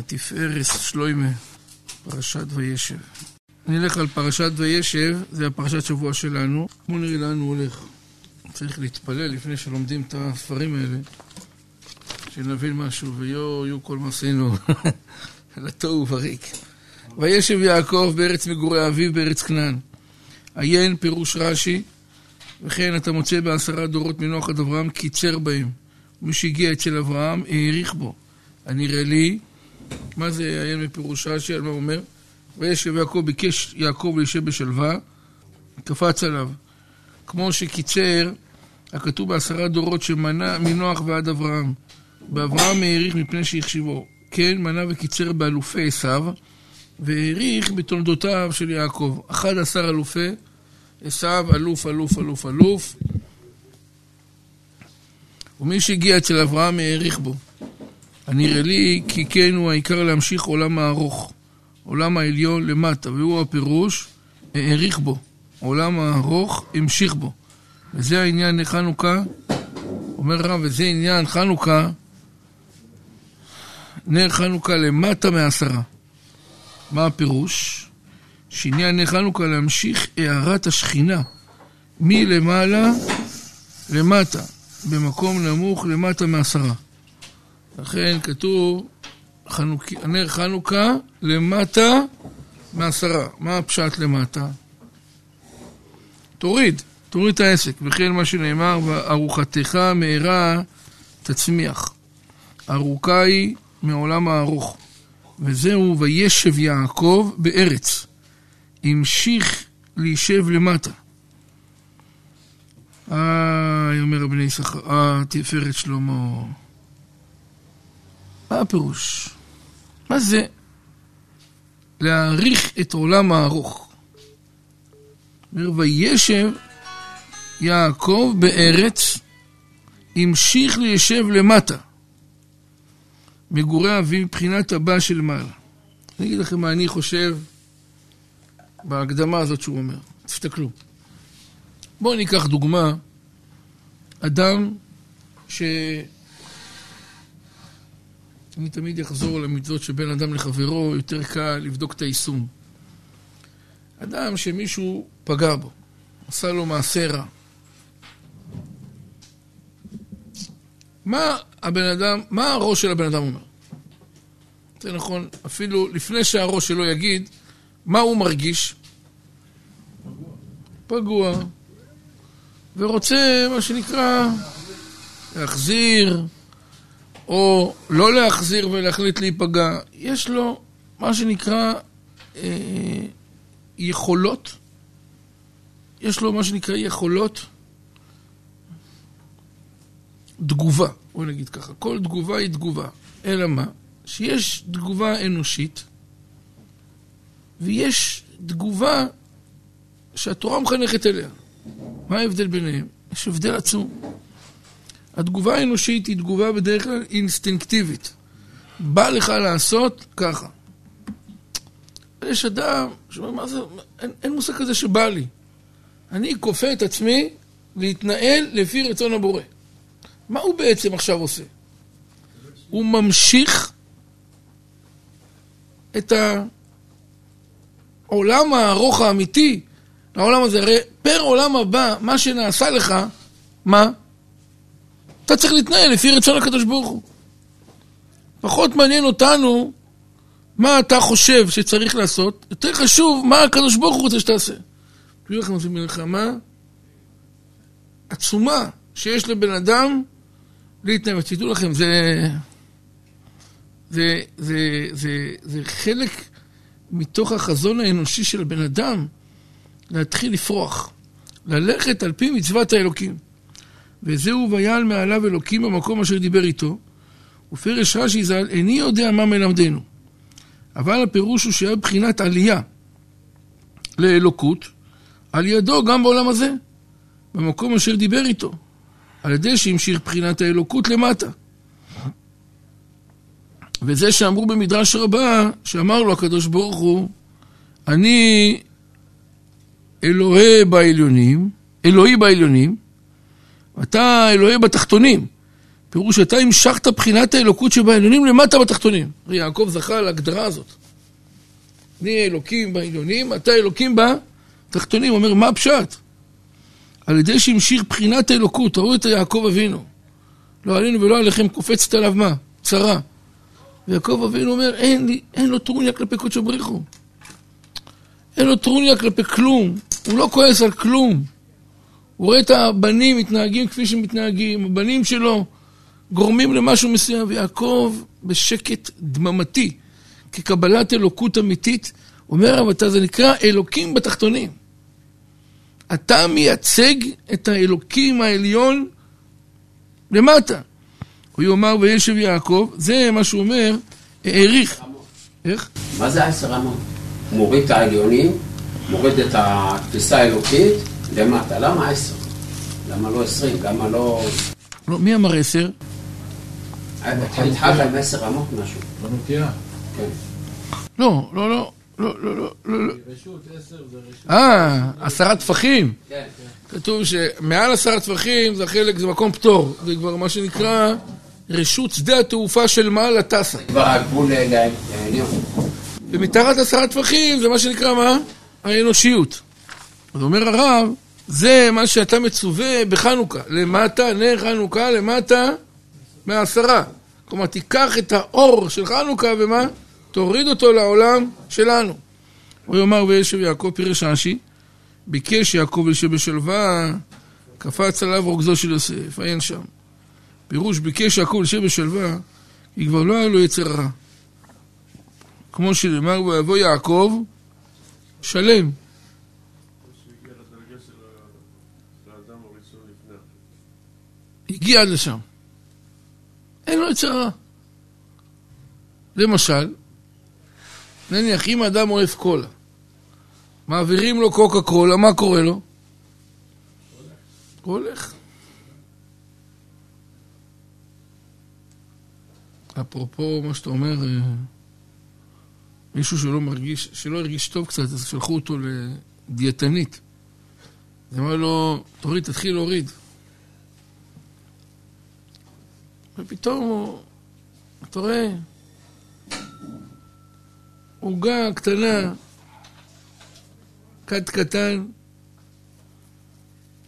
התפארת שלוימה, פרשת וישב. נלך על פרשת וישב, זה הפרשת שבוע שלנו. בואו נראה לאן הוא הולך. צריך להתפלל לפני שלומדים את הספרים האלה, שנבין משהו, ויו יהיו כל מעשינו לתוהו וריק. וישב יעקב בארץ מגורי אביו בארץ כנען. עיין פירוש רש"י, וכן אתה מוצא בעשרה דורות מנוח עד אברהם קיצר בהם. מי שהגיע אצל אברהם האריך בו. הנראה לי, מה זה עיין בפירוש רש"י, על מה אומר? וישב יעקב, ביקש יעקב להישב בשלווה, קפץ עליו. כמו שקיצר, הכתוב בעשרה דורות שמנה מנוח ועד אברהם. באברהם האריך מפני שהחשיבו. כן, מנה וקיצר באלופי עשיו, והאריך בתולדותיו של יעקב. אחד עשר אלופי עשיו, אלוף, אלוף, אלוף, אלוף. ומי שהגיע אצל אברהם האריך בו. הנראה לי כי כן הוא העיקר להמשיך עולם הארוך, עולם העליון למטה, והוא הפירוש, האריך בו. עולם הארוך המשיך בו. וזה העניין לחנוכה, אומר רב, וזה עניין חנוכה, נר חנוכה למטה מעשרה. מה הפירוש? שעניין נר חנוכה להמשיך הארת השכינה מלמעלה למטה, במקום נמוך למטה מעשרה. לכן כתוב חנוכ... נר חנוכה למטה מעשרה. מה הפשט למטה? תוריד, תוריד את העסק. וכן מה שנאמר, וארוחתך מהרה תצמיח. ארוכה היא מעולם הארוך. וזהו וישב יעקב בארץ. המשיך להישב למטה. איי, אומר הבני יששכר, אה, תפארת שלמה. מה הפירוש? מה זה להעריך את עולם הארוך? אומר, וישב יעקב בארץ, המשיך ליישב למטה. מגורי אבי מבחינת הבא של מעלה. אני אגיד לכם מה אני חושב בהקדמה הזאת שהוא אומר. תסתכלו. בואו ניקח דוגמה, אדם ש... אני תמיד אחזור למצוות שבין אדם לחברו, יותר קל לבדוק את היישום. אדם שמישהו פגע בו, עשה לו מעשה רע. מה הבן אדם, מה הראש של הבן אדם אומר? זה נכון, אפילו לפני שהראש שלו יגיד, מה הוא מרגיש? פגוע. ורוצה, מה שנקרא, להחזיר, או לא להחזיר ולהחליט להיפגע. יש לו מה שנקרא אה, יכולות, יש לו מה שנקרא יכולות תגובה, בוא נגיד ככה. כל תגובה היא תגובה. אלא מה? שיש תגובה אנושית, ויש תגובה שהתורה מחנכת אליה. מה ההבדל ביניהם? יש הבדל עצום. התגובה האנושית היא תגובה בדרך כלל אינסטינקטיבית. בא לך לעשות ככה. יש אדם שאומר, מה זה, אין, אין מושג כזה שבא לי. אני כופה את עצמי להתנהל לפי רצון הבורא. מה הוא בעצם עכשיו עושה? הוא ממשיך את העולם הארוך האמיתי לעולם הזה. הרי פר עולם הבא, מה שנעשה לך, מה? אתה צריך להתנהל לפי רצון הקדוש ברוך הוא. פחות מעניין אותנו מה אתה חושב שצריך לעשות, יותר חשוב מה הקדוש ברוך הוא רוצה שתעשה. תראו לכם, זו מלחמה עצומה שיש לבן אדם להתנהל. תדעו לכם, זה, זה, זה, זה, זה חלק מתוך החזון האנושי של הבן אדם להתחיל לפרוח, ללכת על פי מצוות האלוקים. וזהו ויעל מעליו אלוקים במקום אשר דיבר איתו. ופרש רש"י ז"ל, איני יודע מה מלמדנו. אבל הפירוש הוא שהיה בחינת עלייה לאלוקות, על ידו גם בעולם הזה, במקום אשר דיבר איתו, על ידי שהמשיך בחינת האלוקות למטה. וזה שאמרו במדרש רבה, שאמר לו הקדוש ברוך הוא, אני אלוהי בעליונים, אלוהי בעליונים, אתה אלוהי בתחתונים. פירוש שאתה המשכת בחינת האלוקות שבעליונים למטה בתחתונים. יעקב זכה להגדרה הזאת. אני אלוקים בעליונים, אתה אלוקים בתחתונים. אומר, מה הפשט? על ידי שהמשיך בחינת האלוקות, ראו את יעקב אבינו. לא עלינו ולא עליכם, קופצת עליו מה? צרה. ויעקב אבינו אומר, אין, לי, אין לו טרוניה כלפי קודשו בריחו. אין לו טרוניה כלפי כלום. הוא לא כועס על כלום. הוא רואה את הבנים מתנהגים כפי שמתנהגים, הבנים שלו גורמים למשהו מסוים, ויעקב בשקט דממתי, כקבלת אלוקות אמיתית, אומר רב אתה זה נקרא אלוקים בתחתונים. אתה מייצג את האלוקים העליון למטה. הוא יאמר וישב יעקב, זה מה שהוא אומר, העריך. איך? מה זה עשר אמות? מוריד את העליונים, מוריד את התפיסה האלוקית למטה. למה עשר? למה לא עשרים? למה לא... לא, מי אמר עשר? התחלת עם עשר אמות משהו. בנטייה. כן. לא, לא, לא. לא, לא, לא, לא, לא. אה, עשרה טפחים. כן. כתוב שמעל עשרה טפחים זה חלק, זה מקום פטור. זה כבר מה שנקרא רשות שדה התעופה של מעל הטסה. כבר הגבול לעליון. ומתחת עשרה טפחים זה מה שנקרא מה? האנושיות. אז אומר הרב, זה מה שאתה מצווה בחנוכה. למטה, נר חנוכה, למטה מעשרה. כלומר, תיקח את האור של חנוכה ומה? תוריד אותו לעולם שלנו. הוא יאמר וישב יעקב פירש רש"י, ביקש יעקב ישב בשלווה, קפץ עליו רוגזו של יוסף, עיין שם. פירוש ביקש יעקב ישב בשלווה, כי כבר לא היה לו יצר רע. כמו שנאמר, ויבוא יעקב שלם. הגיע לשם. אין לו יצר. למשל, נניח, אם אדם אוהב קולה, מעבירים לו קוקה קולה, מה קורה לו? הולך. אפרופו מה שאתה אומר, אה, מישהו שלא מרגיש, שלא הרגיש טוב קצת, אז שלחו אותו לדיאטנית. אז אמר לו, תוריד, תתחיל להוריד. ופתאום הוא, אתה רואה, עוגה קטנה, כד קטן,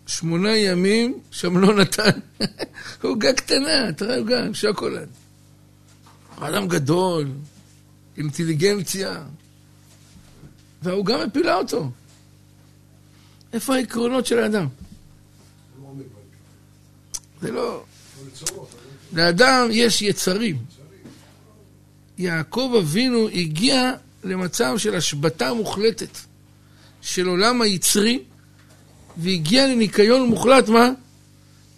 שמונה ימים, שם לא נתן. עוגה קטנה, אתה רואה עוגה שוקולד. אדם גדול, אינטליגנציה, והעוגה מפילה אותו. איפה העקרונות של האדם? זה לא... לאדם יש יצרים. יעקב אבינו הגיע למצב של השבתה מוחלטת של עולם היצרי, והגיע לניקיון מוחלט, מה?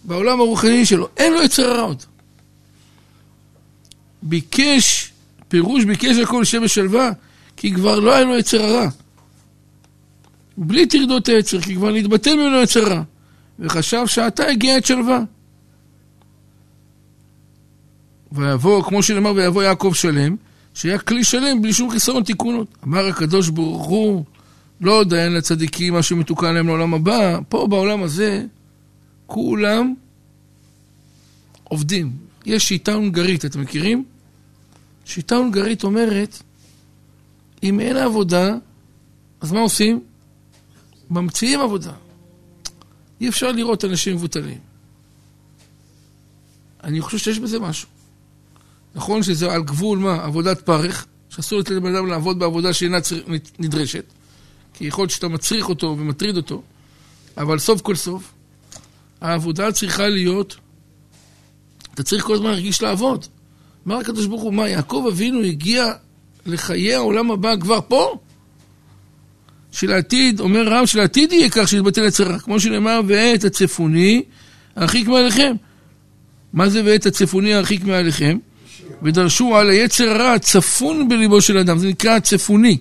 בעולם הרוחני שלו. אין לו יצר הרע עוד. ביקש, פירוש ביקש הכל שם ושלווה, כי כבר לא היה לו יצר הרע. בלי טרדות היצר, כי כבר נתבטל ממנו יצר רע. וחשב שעתה הגיעה את שלווה. ויבוא, כמו שנאמר, ויבוא יעקב שלם, שהיה כלי שלם בלי שום חיסרון תיקונות. אמר הקדוש ברוך הוא, לא דיין לצדיקים מה שמתוקן להם לעולם הבא, פה בעולם הזה, כולם עובדים. יש שיטה הונגרית, אתם מכירים? שיטה הונגרית אומרת, אם אין עבודה, אז מה עושים? ממציאים עבודה. אי אפשר לראות אנשים מבוטלים. אני חושב שיש בזה משהו. נכון שזה על גבול מה? עבודת פרך, שאסור לתת לבן אדם לעבוד בעבודה שאינה נדרשת, כי יכול להיות שאתה מצריך אותו ומטריד אותו, אבל סוף כל סוף, העבודה צריכה להיות, אתה צריך כל הזמן להרגיש לעבוד. אמר הקדוש ברוך הוא, מה, יעקב אבינו הגיע לחיי העולם הבא כבר פה? שלעתיד, אומר רב, שלעתיד יהיה כך שיתבטל יצרה, כמו שנאמר, ואת הצפוני הרחיק מעליכם. מה זה ואת הצפוני הרחיק מעליכם? ודרשו על היצר הרע הצפון בליבו של אדם, זה נקרא הצפוני,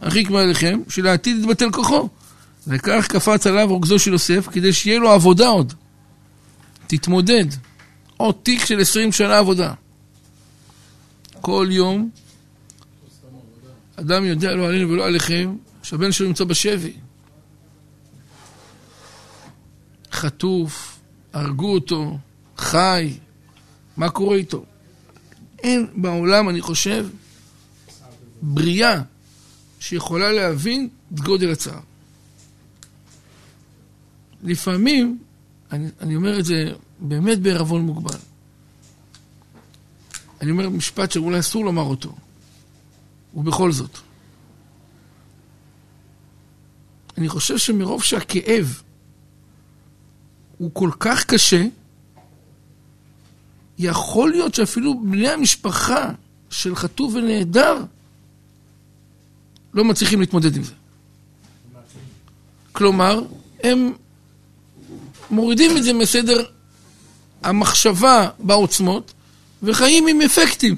הרחיק מעליכם, שלעתיד יתבטל כוחו. וכך קפץ עליו רוגזו של יוסף, כדי שיהיה לו עבודה עוד. תתמודד. עוד תיק של עשרים שנה עבודה. כל יום, אדם יודע לא עלינו ולא עליכם, שהבן שלו נמצא בשבי. חטוף, הרגו אותו, חי, מה קורה איתו? אין בעולם, אני חושב, בריאה שיכולה להבין את גודל הצער. לפעמים, אני, אני אומר את זה באמת בערבון מוגבל. אני אומר משפט שאולי אסור לומר אותו, ובכל זאת. אני חושב שמרוב שהכאב הוא כל כך קשה, יכול להיות שאפילו בני המשפחה של חטוף ונעדר לא מצליחים להתמודד עם זה. כלומר, הם מורידים את זה מסדר המחשבה בעוצמות וחיים עם אפקטים.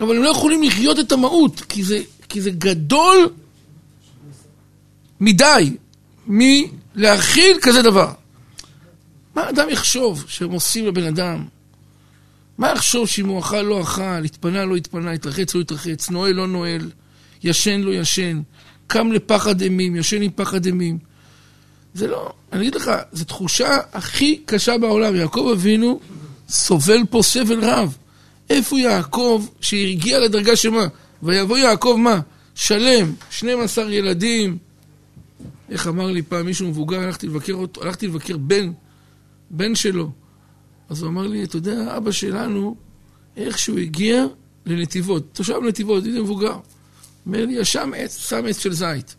אבל הם לא יכולים לחיות את המהות, כי זה, כי זה גדול מדי מלהכיל כזה דבר. מה אדם יחשוב שהם עושים לבן אדם? מה יחשוב שאם הוא אכל לא אכל, התפנה לא התפנה, התרחץ לא התרחץ, נועל לא נועל, ישן לא ישן, קם לפחד אימים, ישן עם פחד אימים. זה לא, אני אגיד לך, זו תחושה הכי קשה בעולם. יעקב אבינו סובל פה סבל רב. איפה יעקב שהגיע לדרגה שמה? ויבוא יעקב מה? שלם, 12 ילדים. איך אמר לי פעם מישהו מבוגר, הלכתי לבקר אותו, הלכתי לבקר בן, בן שלו. אז הוא אמר לי, אתה יודע, אבא שלנו, איך שהוא הגיע לנתיבות, תושב נתיבות, ידיד מבוגר. אומר לי, ישם עץ, שם עץ של זית.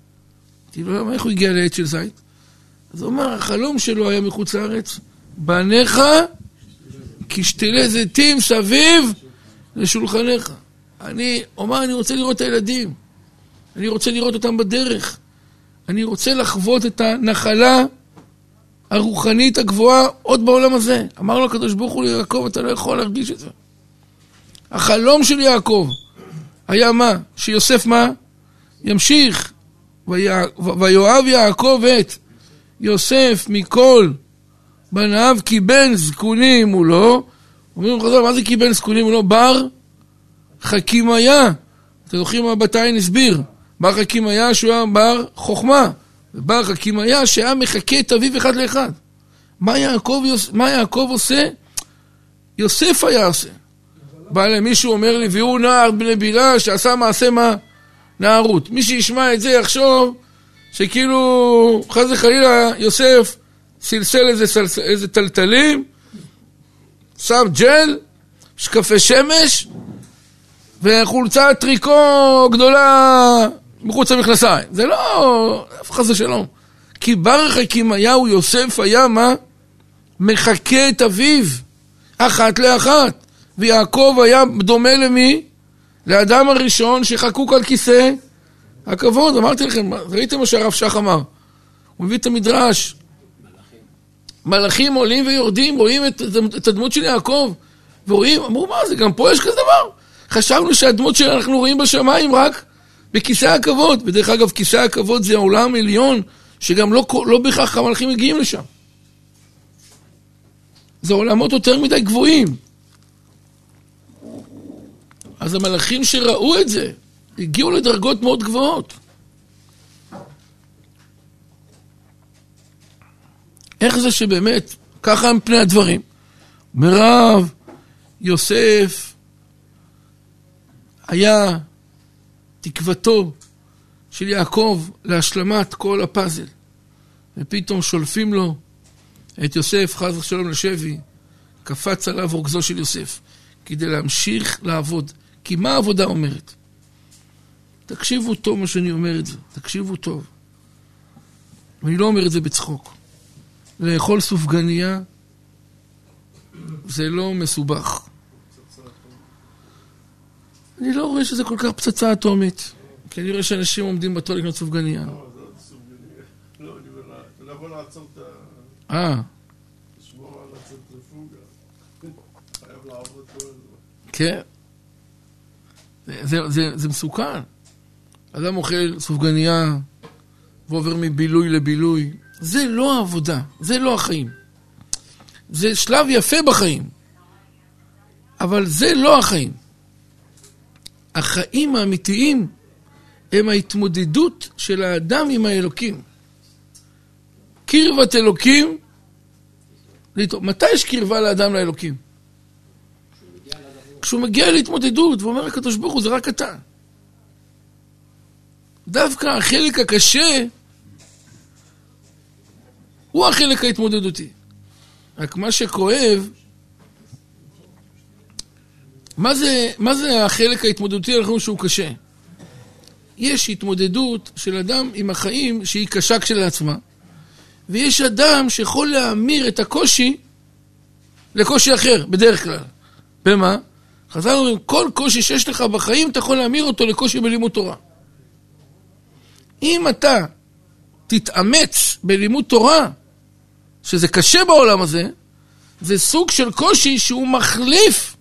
אמרתי לו, איך הוא הגיע לעץ של זית? אז הוא אמר, החלום שלו היה מחוץ לארץ, בניך כשתלי זיתים סביב לשולחניך. אני, אומר, אני רוצה לראות את הילדים. אני רוצה לראות אותם בדרך. אני רוצה לחוות את הנחלה הרוחנית הגבוהה עוד בעולם הזה. אמר לו הקדוש ברוך הוא ליעקב, אתה לא יכול להרגיש את זה. החלום של יעקב היה מה? שיוסף מה? ימשיך. ויואב יעקב את יוסף מכל בניו כי בן זקונים הוא לא. אומרים חז"ל, מה זה כי בן זקונים הוא לא? בר חכים היה. אתם זוכרים מה בתיין הסביר? בר חכים היה שהוא היה בר חוכמה. ובר חכים היה שהיה מחכה את אביו אחד לאחד. מה יעקב, מה יעקב עושה? יוסף היה עושה. בא למישהו אומר לי, והוא נער בני בילה שעשה מעשה מה? נערות. מי שישמע את זה יחשוב שכאילו, חס וחלילה, יוסף סלסל איזה, סלס, איזה טלטלים, שם ג'ל, שקפי שמש, וחולצה טריקו גדולה מחוץ למכנסיים. זה לא, אף חס ושלום. כי ברך הקימיהו יוסף היה מה? מחכה את אביו, אחת לאחת. ויעקב היה דומה למי? לאדם הראשון שחקוק על כיסא הכבוד. אמרתי לכם, ראיתם מה שהרב שך אמר? הוא מביא את המדרש. מלאכים עולים ויורדים, רואים את, את הדמות של יעקב, ורואים, אמרו, מה זה, גם פה יש כזה דבר? חשבנו שהדמות שאנחנו רואים בשמיים רק בכיסא הכבוד. ודרך אגב, כיסא הכבוד זה העולם העליון, שגם לא, לא בהכרח המלאכים מגיעים לשם. זה עולמות יותר מדי גבוהים. אז המלאכים שראו את זה, הגיעו לדרגות מאוד גבוהות. איך זה שבאמת, ככה הם פני הדברים. מירב, יוסף, היה תקוותו של יעקב להשלמת כל הפאזל. ופתאום שולפים לו את יוסף, חס ושלום לשבי, קפץ עליו רוגזו של יוסף, כדי להמשיך לעבוד. כי מה העבודה אומרת? תקשיבו טוב מה שאני אומר את זה, תקשיבו טוב. ואני לא אומר את זה בצחוק. לאכול סופגניה זה לא מסובך. אני לא רואה שזה כל כך פצצה אטומית. כי אני רואה שאנשים עומדים בתור לקנות סופגניה. לא, זה לא סופגניה. לא, אני אומר, לא לעצור את ה... אה. לשמור על הצנטריפוגה. חייב לעבוד כל הזמן. כן. זה מסוכן. אדם אוכל סופגניה ועובר מבילוי לבילוי. זה לא העבודה, זה לא החיים. זה שלב יפה בחיים, אבל זה לא החיים. החיים האמיתיים הם ההתמודדות של האדם עם האלוקים. קרבת אלוקים, מתי יש קרבה לאדם לאלוקים? כשהוא מגיע להתמודדות ואומר הקדוש ברוך הוא, זה רק אתה. דווקא החלק הקשה הוא החלק ההתמודדותי. רק מה שכואב, מה זה, מה זה החלק ההתמודדותי אנחנו שהוא קשה? יש התמודדות של אדם עם החיים שהיא קשה כשלעצמה, ויש אדם שיכול להמיר את הקושי לקושי אחר, בדרך כלל. במה? חז"ל אומרים, כל קושי שיש לך בחיים, אתה יכול להמיר אותו לקושי בלימוד תורה. אם אתה תתאמץ בלימוד תורה, שזה קשה בעולם הזה, זה סוג של קושי שהוא מחליף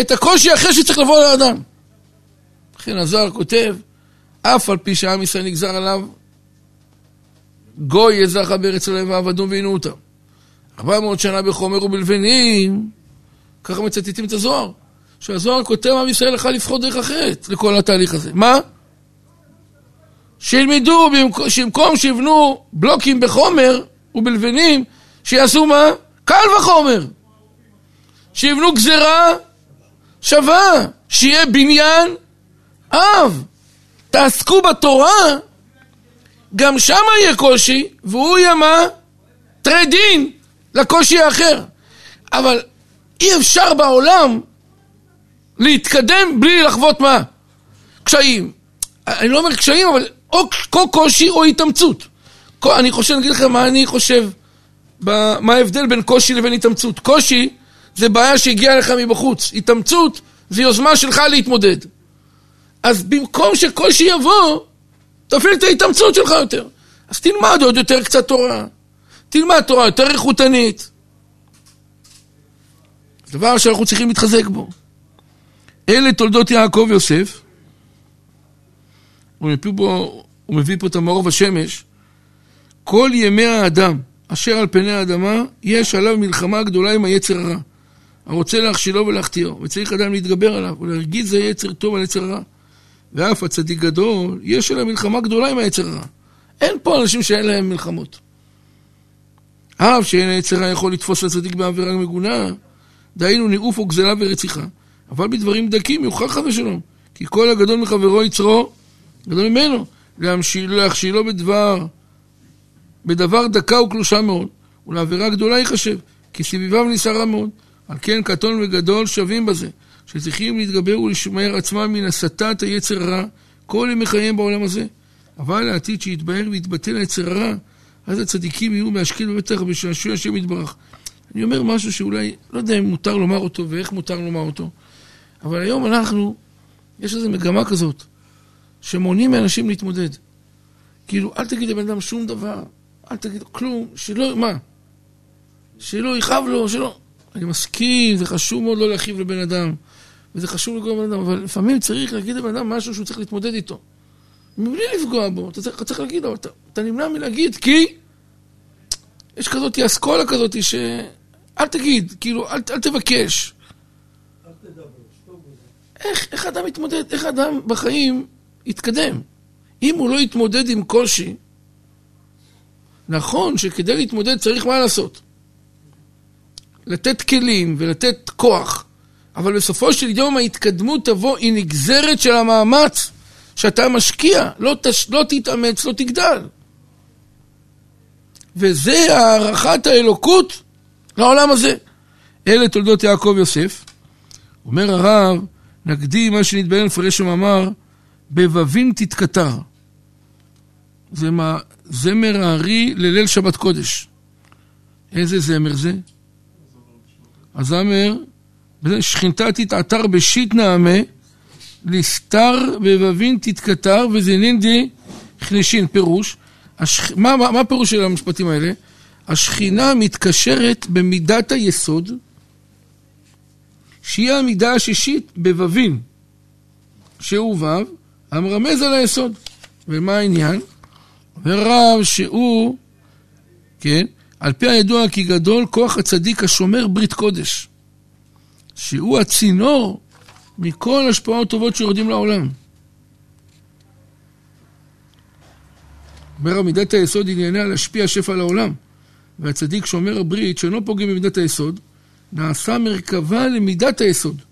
את הקושי האחר שצריך לבוא לאדם. לכן הזוהר כותב, אף על פי שעם ישראל נגזר עליו, גוי יזרחה בארץ הלב ועבדום ועינו אותם. ארבע מאות שנה בחומר ובלבנים, ככה מצטטים את הזוהר, שהזוהר כותב עם ישראל יכול לבחור דרך אחרת לכל התהליך הזה. מה? שילמדו, שבמקום שיבנו בלוקים בחומר ובלבנים, שיעשו מה? קל וחומר. שיבנו גזרה שווה, שיהיה בניין אב. תעסקו בתורה, גם שם יהיה קושי, והוא יהיה מה? טרדין לקושי האחר. אבל אי אפשר בעולם להתקדם בלי לחוות מה? קשיים. אני לא אומר קשיים, אבל או קושי או התאמצות. אני חושב, אני אגיד לכם מה אני חושב, מה ההבדל בין קושי לבין התאמצות. קושי זה בעיה שהגיעה לך מבחוץ. התאמצות זה יוזמה שלך להתמודד. אז במקום שקושי יבוא, תפעיל את ההתאמצות שלך יותר. אז תלמד עוד יותר קצת תורה. תלמד תורה יותר איכותנית. זה דבר שאנחנו צריכים להתחזק בו. אלה תולדות יעקב יוסף. הוא מביא, בו, הוא מביא פה את המאור בשמש. כל ימי האדם אשר על פני האדמה, יש עליו מלחמה גדולה עם היצר הרע. הרוצה להכשילו ולהחטיאו, וצריך אדם להתגבר עליו, ולהרגיז זה יצר טוב על יצר רע. ואף הצדיק גדול, יש עליו מלחמה גדולה עם היצר הרע. אין פה אנשים שאין להם מלחמות. אף שאין היצר רע יכול לתפוס לצדיק בעבירה מגונה, דהיינו ניאוף או גזלה ורציחה. אבל בדברים דקים יוכל חבר שלום. כי כל הגדול מחברו יצרו, גדול ממנו. להכשילו בדבר, בדבר דקה וקלושה מאוד, ולעבירה גדולה ייחשב, כי סביבם נסערה מאוד. על כן קטון וגדול שווים בזה, שצריכים להתגבר ולשמר עצמם מן הסטת היצר הרע כל ימי חייהם בעולם הזה. אבל לעתיד שיתבהר ויתבטל היצר הרע, אז הצדיקים יהיו מהשקיל בבטח בשעשוע השם יתברך. אני אומר משהו שאולי, לא יודע אם מותר לומר אותו ואיך מותר לומר אותו, אבל היום אנחנו, יש איזו מגמה כזאת, שמונעים מאנשים להתמודד. כאילו, אל תגיד לבן אדם שום דבר, אל תגיד כלום, שלא, מה? שלא יכאב לו, שלא... אני מסכים, זה חשוב מאוד לא להכאיב לבן אדם, וזה חשוב לכל בן אדם, אבל לפעמים צריך להגיד לבן אדם משהו שהוא צריך להתמודד איתו. מבלי לפגוע בו, אתה צריך, צריך להגיד לו, אתה, אתה נמנע מלהגיד, כי יש כזאת אסכולה כזאת ש... אל תגיד, כאילו, אל, אל תבקש. איך, איך אדם מתמודד, איך אדם בחיים יתקדם? אם הוא לא יתמודד עם קושי, נכון שכדי להתמודד צריך מה לעשות? לתת כלים ולתת כוח, אבל בסופו של יום ההתקדמות תבוא, היא נגזרת של המאמץ שאתה משקיע, לא, תש, לא תתאמץ, לא תגדל. וזה הערכת האלוקות לעולם הזה. אלה תולדות יעקב יוסף. אומר הרב, נקדים מה שנתבהר לפרש המאמר, בבבין תתקטר. זה מה, זמר הארי לליל שבת קודש. איזה זמר זה? הזמר, שכינתה תתעתר בשיט נעמה, לסתר בבבין תתקטר וזנינדי חנישין. פירוש, השכ... מה, מה, מה הפירוש של המשפטים האלה? השכינה מתקשרת במידת היסוד, שהיא המידה השישית בבבין, שהוא ו', המרמז על היסוד. ומה העניין? אומר רב שהוא, כן, על פי הידוע כי גדול כוח הצדיק השומר ברית קודש, שהוא הצינור מכל השפעות טובות שיורדים לעולם. אומר מידת היסוד ענייניה להשפיע שפע לעולם, והצדיק שומר הברית שאינו פוגם במידת היסוד, נעשה מרכבה למידת היסוד.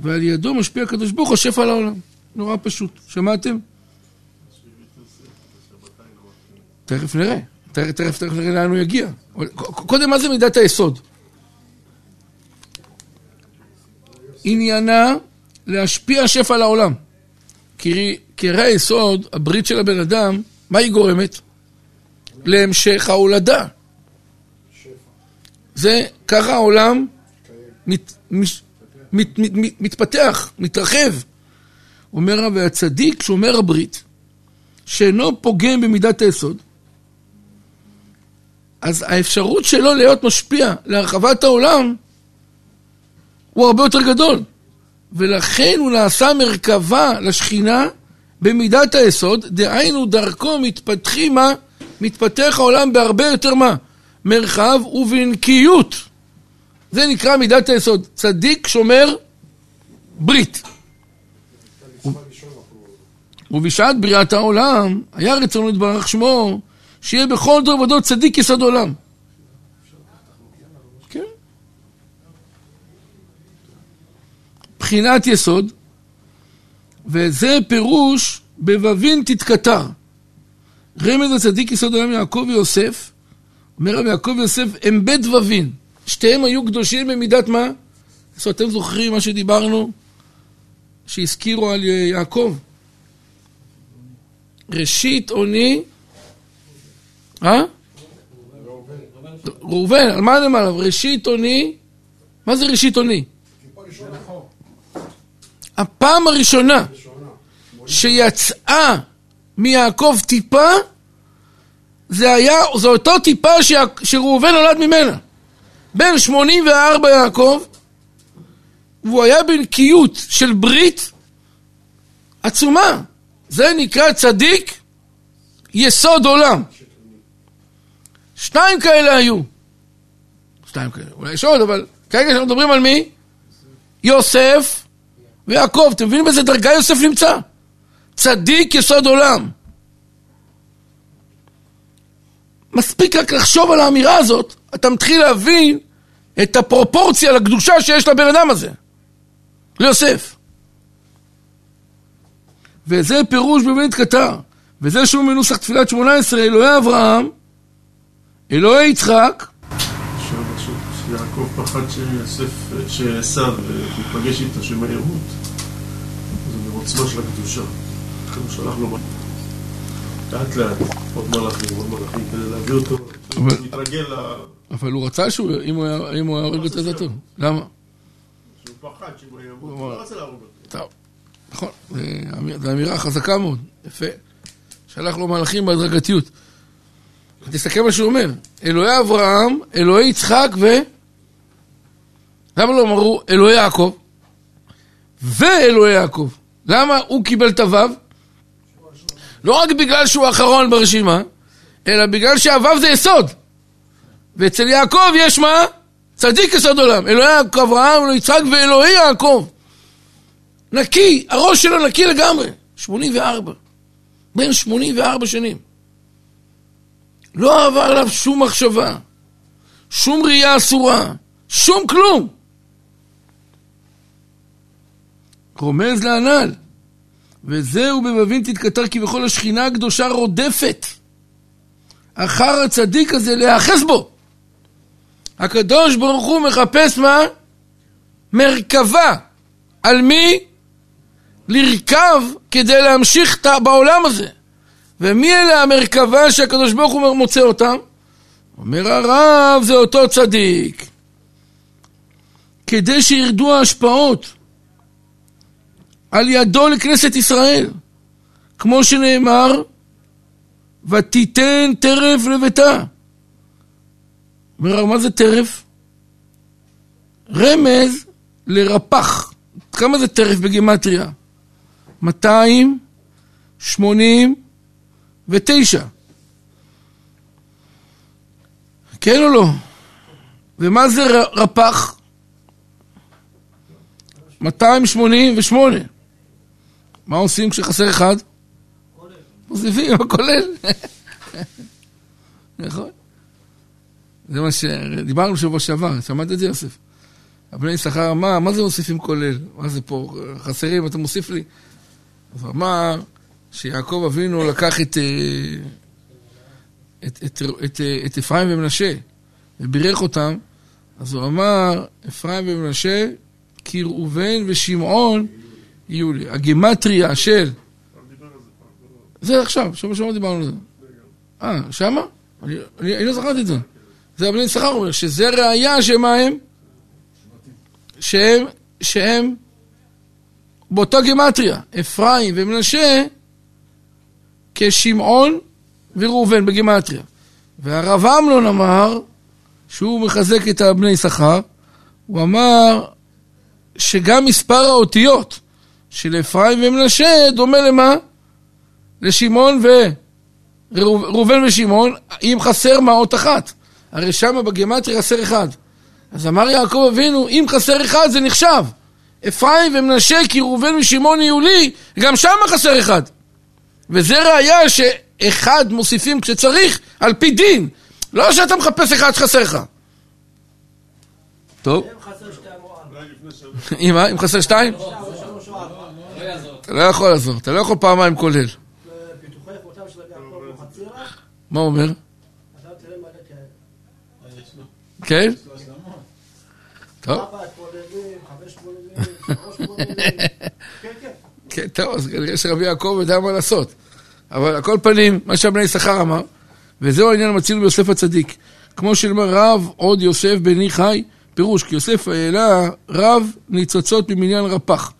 ועל ידו משפיע הקדוש ברוך הוא שפע על העולם. נורא פשוט. שמעתם? תכף נראה. תכף, תכף, נראה לאן הוא יגיע. קודם, מה זה מידת היסוד? עניינה להשפיע שפע על העולם. כי הרי היסוד, הברית של הבן אדם, מה היא גורמת? להמשך ההולדה. זה, ככה העולם מת, מת, מת, מת, מתפתח, מתרחב. אומר והצדיק שומר הברית, שאינו פוגם במידת היסוד, אז האפשרות שלו להיות משפיע להרחבת העולם הוא הרבה יותר גדול. ולכן הוא נעשה מרכבה לשכינה במידת היסוד, דהיינו דרכו מתפתחים מה? מתפתח העולם בהרבה יותר מה? מרחב ובנקיות. זה נקרא מידת היסוד. צדיק שומר ברית. ובשעת בריאת העולם, היה רצונו יתברך שמו, שיהיה בכל דור ודור צדיק יסוד עולם. כן. בחינת יסוד, וזה פירוש בבבין תתקטר. רמז הצדיק יסוד עולם יעקב ויוסף, אומר רבי יעקב ויוסף, הם בית ווין. שתיהם היו קדושים במידת מה? אז אתם זוכרים מה שדיברנו? שהזכירו על יעקב. ראשית אוני, אה? ראובן, על מה נאמר עליו? ראשית אוני, מה זה ראשית אוני? הפעם הראשונה שיצאה מיעקב טיפה, זה היה, זו אותו טיפה שראובן נולד ממנה. בן 84 יעקב, והוא היה בנקיות של ברית עצומה. זה נקרא צדיק יסוד עולם. שניים כאלה היו. שניים כאלה, אולי יש עוד, אבל כרגע אנחנו מדברים על מי? יוסף ויעקב. אתם מבינים באיזה דרגה יוסף נמצא? צדיק יסוד עולם. מספיק רק לחשוב על האמירה הזאת, אתה מתחיל להבין את הפרופורציה לקדושה שיש לבן אדם הזה, ליוסף. וזה פירוש בבנית קטר, וזה שהוא מנוסח תפילת שמונה עשרה, אלוהי אברהם, אלוהי יצחק. שיעקב פחד שעשו ייפגש איתו שמהירות, זה מעוצמה של הקדושה. לכן הוא שלח לו לאט לאט, עוד מלאכים, עוד מלאכים, כדי להביא אותו, להתרגל ל... אבל הוא רצה שהוא, אם הוא היה הורג זה טוב. למה? שהוא פחד שאם הוא ימות, הוא לא רצה להרוג אותו. טוב, נכון, זו אמירה חזקה מאוד, יפה. שלח לו מלאכים בהדרגתיות. תסתכל מה שהוא אומר, אלוהי אברהם, אלוהי יצחק ו... למה לא אמרו אלוהי יעקב? ואלוהי יעקב. למה הוא קיבל את הוו? לא רק בגלל שהוא האחרון ברשימה, אלא בגלל שהוו זה יסוד. ואצל יעקב יש מה? צדיק יסוד עולם. אלוהי אברהם, אלוהי יצחק ואלוהי יעקב. נקי, הראש שלו נקי לגמרי. 84. בן 84 שנים. לא עבר עליו שום מחשבה, שום ראייה אסורה, שום כלום. רומז להנ"ל. וזהו במבין תתכתר כביכול השכינה הקדושה רודפת אחר הצדיק הזה להיאחז בו. הקדוש ברוך הוא מחפש מה? מרכבה. על מי? לרכב כדי להמשיך בעולם הזה. ומי אלה המרכבה שהקדוש ברוך הוא מוצא אותם? אומר הרב, זה אותו צדיק. כדי שירדו ההשפעות על ידו לכנסת ישראל, כמו שנאמר, ותיתן טרף לביתה. אומר, מה זה טרף? רמז לרפח. כמה זה טרף בגימטריה? 289. כן או לא? ומה זה רפח? 288. מה עושים כשחסר אחד? מוסיפים, הכולל. נכון. זה מה שדיברנו בשבוע שעבר, שמעת את זה יוסף? הבני יששכר אמר, מה זה מוסיפים כולל? מה זה פה, חסרים, אתה מוסיף לי? אז הוא אמר שיעקב אבינו לקח את, אה, את, את, את, את אפרים ומנשה ובירך אותם, אז הוא אמר, אפרים ומנשה, כי ראובן ושמעון יהיו לי. הגימטריה של... זה עכשיו, שבוע שעבר דיברנו על זה. אה, שמה? אני, אני, אני לא זכרתי את זה. זה הבני יששכר אומר, שזה ראייה שמה הם? שהם, שהם באותו גימטריה, אפרים ומנשה כשמעון וראובן בגימטריה. והרב אמנון אמר, שהוא מחזק את הבני יששכר, הוא אמר שגם מספר האותיות של אפרים ומנשה דומה למה? לשמעון וראובן ושמעון, אם חסר מה אות אחת. הרי שמה בגימטריה חסר אחד. אז אמר יעקב אבינו, אם חסר אחד זה נחשב. אפרים ומנשה כי ראובן ושמעון יהיו לי, גם שם חסר אחד. וזה ראיה שאחד מוסיפים כשצריך, על פי דין. לא שאתה מחפש אחד שחסר לך. טוב. אם חסר שתיים? אתה לא יכול לעזור, אתה לא יכול פעמיים כולל. מה הוא אומר? כן? טוב. כן, טוב, אז כנראה שרבי יעקב יודע מה לעשות. אבל על כל פנים, מה שהבני יששכר אמר, וזהו העניין המציל ביוסף הצדיק. כמו שאומר רב עוד יוסף בני חי, פירוש, כי יוסף העלה רב ניצוצות ממניין רפ"ח.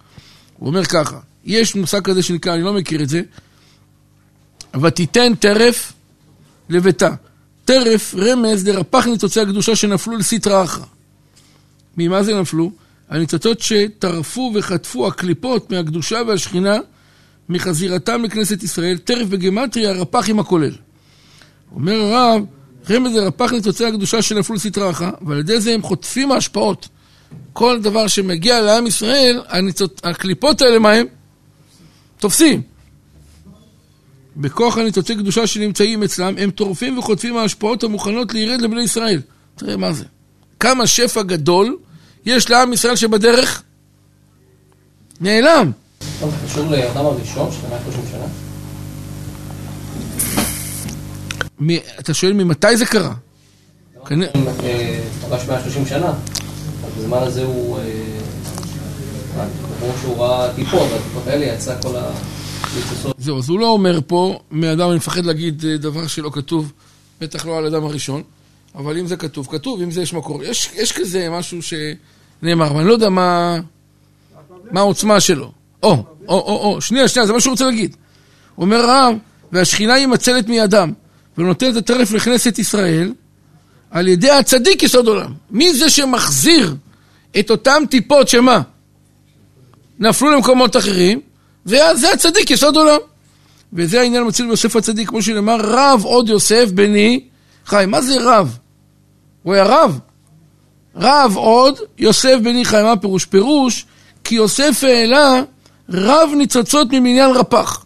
הוא אומר ככה, יש מושג כזה שנקרא, אני לא מכיר את זה, ותיתן טרף לביתה. טרף רמז לרפ"ח ניצוצי הקדושה שנפלו לסטרא אחרא. ממה זה נפלו? הניצוצות שטרפו וחטפו הקליפות מהקדושה והשכינה מחזירתם לכנסת ישראל, טרף בגמטריה, רפ"ח עם הכולל. אומר הרב, רמז לרפ"ח ניצוצי הקדושה שנפלו לסטרא אחרא, ועל ידי זה הם חוטפים ההשפעות. כל דבר שמגיע לעם ישראל, הניצוצ... הקליפות האלה, מה הם? תופסים. בכוח הניצוצי קדושה שנמצאים אצלם, הם טורפים וחוטפים ההשפעות המוכנות לירד לבני ישראל. תראה מה זה. כמה שפע גדול יש לעם ישראל שבדרך נעלם. זה קשור לאדם הראשון, של 130 שנה? אתה שואל ממתי זה קרה? פרש 130 שנה. בזמן הזה הוא... כמו שהוא ראה טיפות, והטיפות האלה יצא כל ה... זהו, אז הוא לא אומר פה, מאדם אני מפחד להגיד דבר שלא כתוב, בטח לא על אדם הראשון, אבל אם זה כתוב, כתוב, אם זה יש מקור. יש, יש כזה משהו שנאמר, אבל אני לא יודע מה, מה העוצמה שלו. או, או, או, או, שנייה, שנייה, זה מה שהוא רוצה להגיד. אומר הרב, והשכינה היא מצלת מידם, ונותנת הטרף לכנסת ישראל, על ידי הצדיק יסוד עולם. מי זה שמחזיר את אותם טיפות שמה? נפלו למקומות אחרים, וזה הצדיק, יסוד עולם. וזה העניין המציל ביוסף הצדיק, כמו שנאמר, רב עוד יוסף בני חי. מה זה רב? הוא היה רב. רב עוד יוסף בני חי. מה פירוש? פירוש, כי יוסף העלה רב ניצוצות ממניין רפ"ח.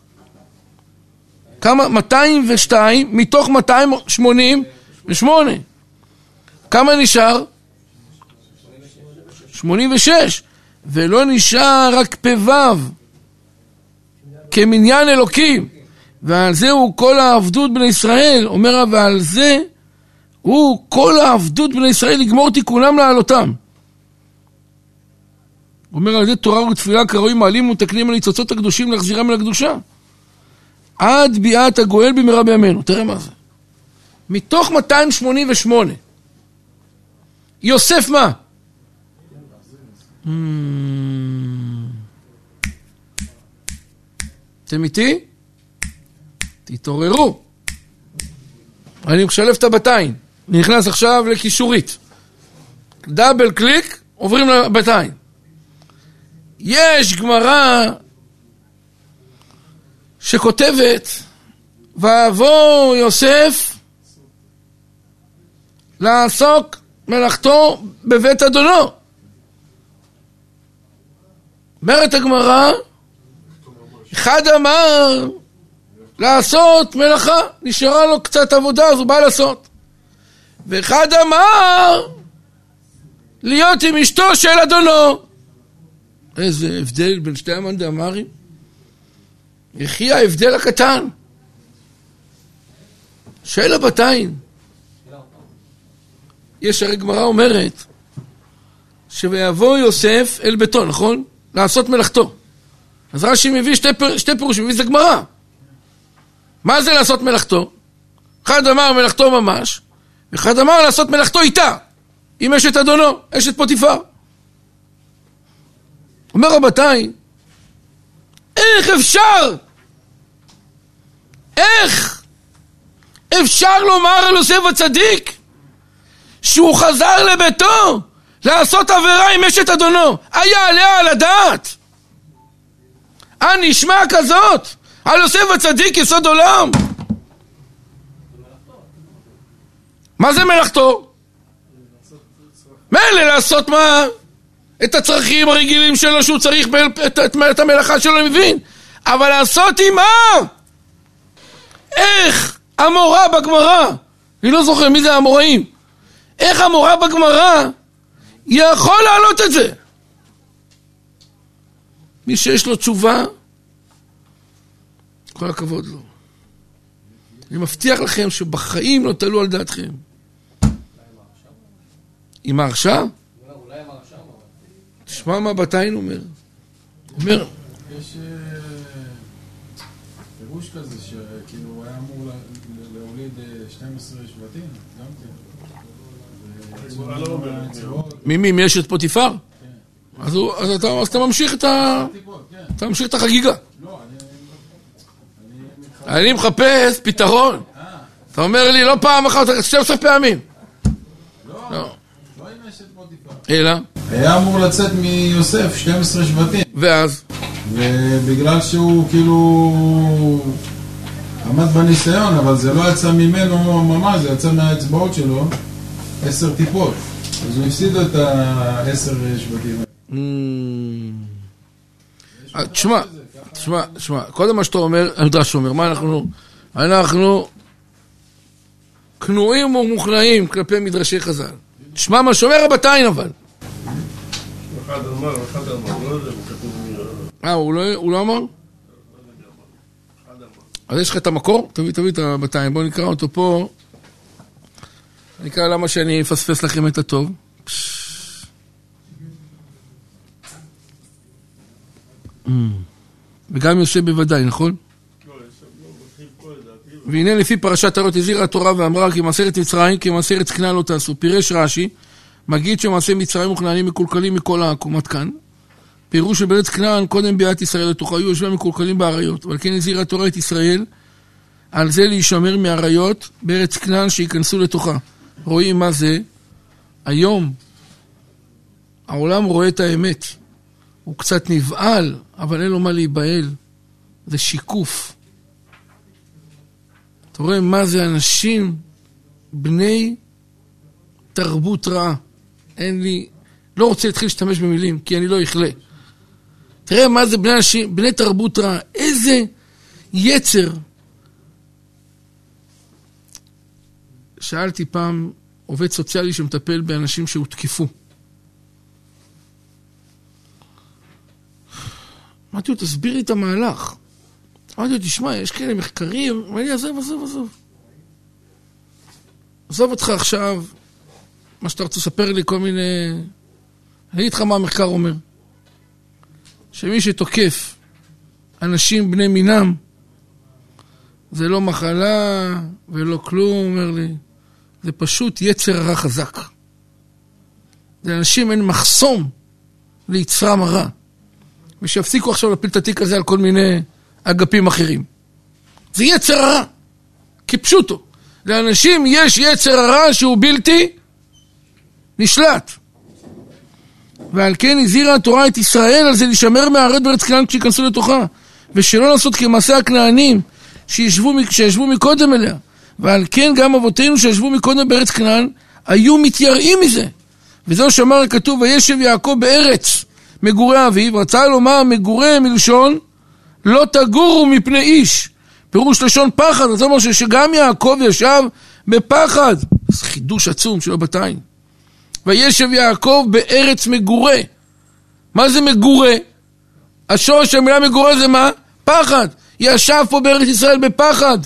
כמה? 202 מתוך 288. כמה נשאר? 86. ולא נשאר רק פ"ו. כמניין אלוקים, ועל זה הוא כל העבדות בני ישראל, אומר ועל זה הוא כל העבדות בני ישראל לגמור תיקונם לעלותם. הוא אומר על ידי תורה ותפילה כראוי מעלים ומתקנים על ניצוצות הקדושים להחזירם אל הקדושה. עד ביאת הגואל במהרה בימינו. תראה מה זה. מתוך 288. יוסף מה? Hmm. אתם איתי? תתעוררו. אני משלב את הבתיים. נכנס עכשיו לקישורית. דאבל קליק, עוברים לבתיים. יש גמרא שכותבת, ואבוא יוסף לעסוק מלאכתו בבית אדונו. אומרת הגמרא, אחד אמר לעשות מלאכה, נשארה לו קצת עבודה, אז הוא בא לעשות. ואחד אמר להיות עם אשתו של אדונו. איזה הבדל בין שתי המנדמרים. יחי ההבדל הקטן. של הבתיים. יש הרי גמרא אומרת שויבוא יוסף אל ביתו, נכון? לעשות מלאכתו. אז רש"י מביא שתי, פר, שתי פירושים, מביא זה גמרא. מה זה לעשות מלאכתו? אחד אמר מלאכתו ממש, ואחד אמר לעשות מלאכתו איתה, עם אשת אדונו, אשת פוטיפר. אומר רבותיי, איך אפשר? איך אפשר לומר על יוסף הצדיק שהוא חזר לביתו לעשות עבירה עם אשת אדונו? היה עליה על הדעת? הנשמע כזאת על יוסף הצדיק יסוד עולם? מה זה מלאכתו? מילא לעשות מה? את הצרכים הרגילים שלו שהוא צריך את, את, את המלאכה שלו, אני מבין. אבל לעשות עם מה? איך המורה בגמרא, אני לא זוכר מי זה המוראים, איך המורה בגמרא יכול להעלות את זה? מי שיש לו תשובה, כל הכבוד לו. אני מבטיח לכם שבחיים לא תעלו על דעתכם. עם ההרשעה? תשמע מה בתיין אומר. אומר... יש אה, פירוש כזה שכאילו הוא היה אמור להוליד 12 אה, שבטים, גם כן. ממי? מאשת פוטיפר? כן. אז אתה ממשיך את ה... כן. אתה ממשיך את החגיגה. לא, אני מחפש פתרון. אה. אתה אומר לי לא פעם אחת, 12 פעמים. לא, לא, לא עם אשת פוטיפר. אלא? היה אמור לצאת מיוסף 12 שבטים. ואז? ובגלל שהוא כאילו עמד בניסיון, אבל זה לא יצא ממנו ממש, זה יצא מהאצבעות שלו, עשר טיפות. אז הוא הפסיד את העשר שבטים. אה, תשמע, תשמע, תשמע, קודם מה שאתה אומר, המדרש אומר, מה אנחנו, אנחנו כנועים ומוכנעים כלפי מדרשי חז"ל. תשמע מה שאומר רבתיים אבל. לא כתוב... אה, הוא לא, לא אמר? אז יש לך את המקור? תביא, תביא את הבתיים, בואו נקרא אותו פה. נקרא למה שאני אפספס לכם את הטוב. וגם יושב בוודאי, נכון? והנה לפי פרשת הרות הזהירה התורה ואמרה כי מעשרת מצרים, כי מעשרת כנען לא תעשו. פירש רש"י מגיד שמעשי מצרים וכנענים מקולקלים מכל העכו"ם עד כאן. פירוש שבארץ כנען קודם ביאת ישראל לתוכה היו יושבים מקולקלים באריות, ועל כן הזהירה התורה את ישראל על זה להישמר מאריות בארץ כנען שייכנסו לתוכה. רואים מה זה? היום העולם רואה את האמת. הוא קצת נבהל, אבל אין לו מה להיבהל. זה שיקוף. אתה רואה מה זה אנשים בני תרבות רעה. אין לי, לא רוצה להתחיל להשתמש במילים, כי אני לא אכלה. תראה מה זה בני אנשים, בני תרבות רעה, איזה יצר. שאלתי פעם עובד סוציאלי שמטפל באנשים שהותקפו. אמרתי לו, תסביר לי את המהלך. אמרתי לו, תשמע, יש כאלה מחקרים, אמר לי, עזוב, עזוב, עזוב. עזוב אותך עכשיו, מה שאתה רוצה לספר לי, כל מיני... אני אגיד לך מה המחקר אומר. שמי שתוקף אנשים בני מינם, זה לא מחלה ולא כלום, אומר לי. זה פשוט יצר הרע חזק. לאנשים אין מחסום ליצרם הרע. ושיפסיקו עכשיו להפיל את התיק הזה על כל מיני אגפים אחרים. זה יצר הרע, כפשוטו. לאנשים יש יצר הרע שהוא בלתי נשלט. ועל כן הזהירה התורה את ישראל על זה להישמר מהארץ בארץ כנען כשייכנסו לתוכה, ושלא לעשות כמעשה הכנענים שישבו, שישבו מקודם אליה. ועל כן גם אבותינו שישבו מקודם בארץ כנען היו מתייראים מזה. וזהו שאמר הכתוב וישב יעקב בארץ מגורי אביו, רצה לומר מגורי מלשון לא תגורו מפני איש. פירוש לשון פחד, זאת אומרת שגם יעקב ישב בפחד זה חידוש עצום שלא בתיים. וישב יעקב בארץ מגורה. מה זה מגורה? השורש של המילה מגורה זה מה? פחד. ישב פה בארץ ישראל בפחד.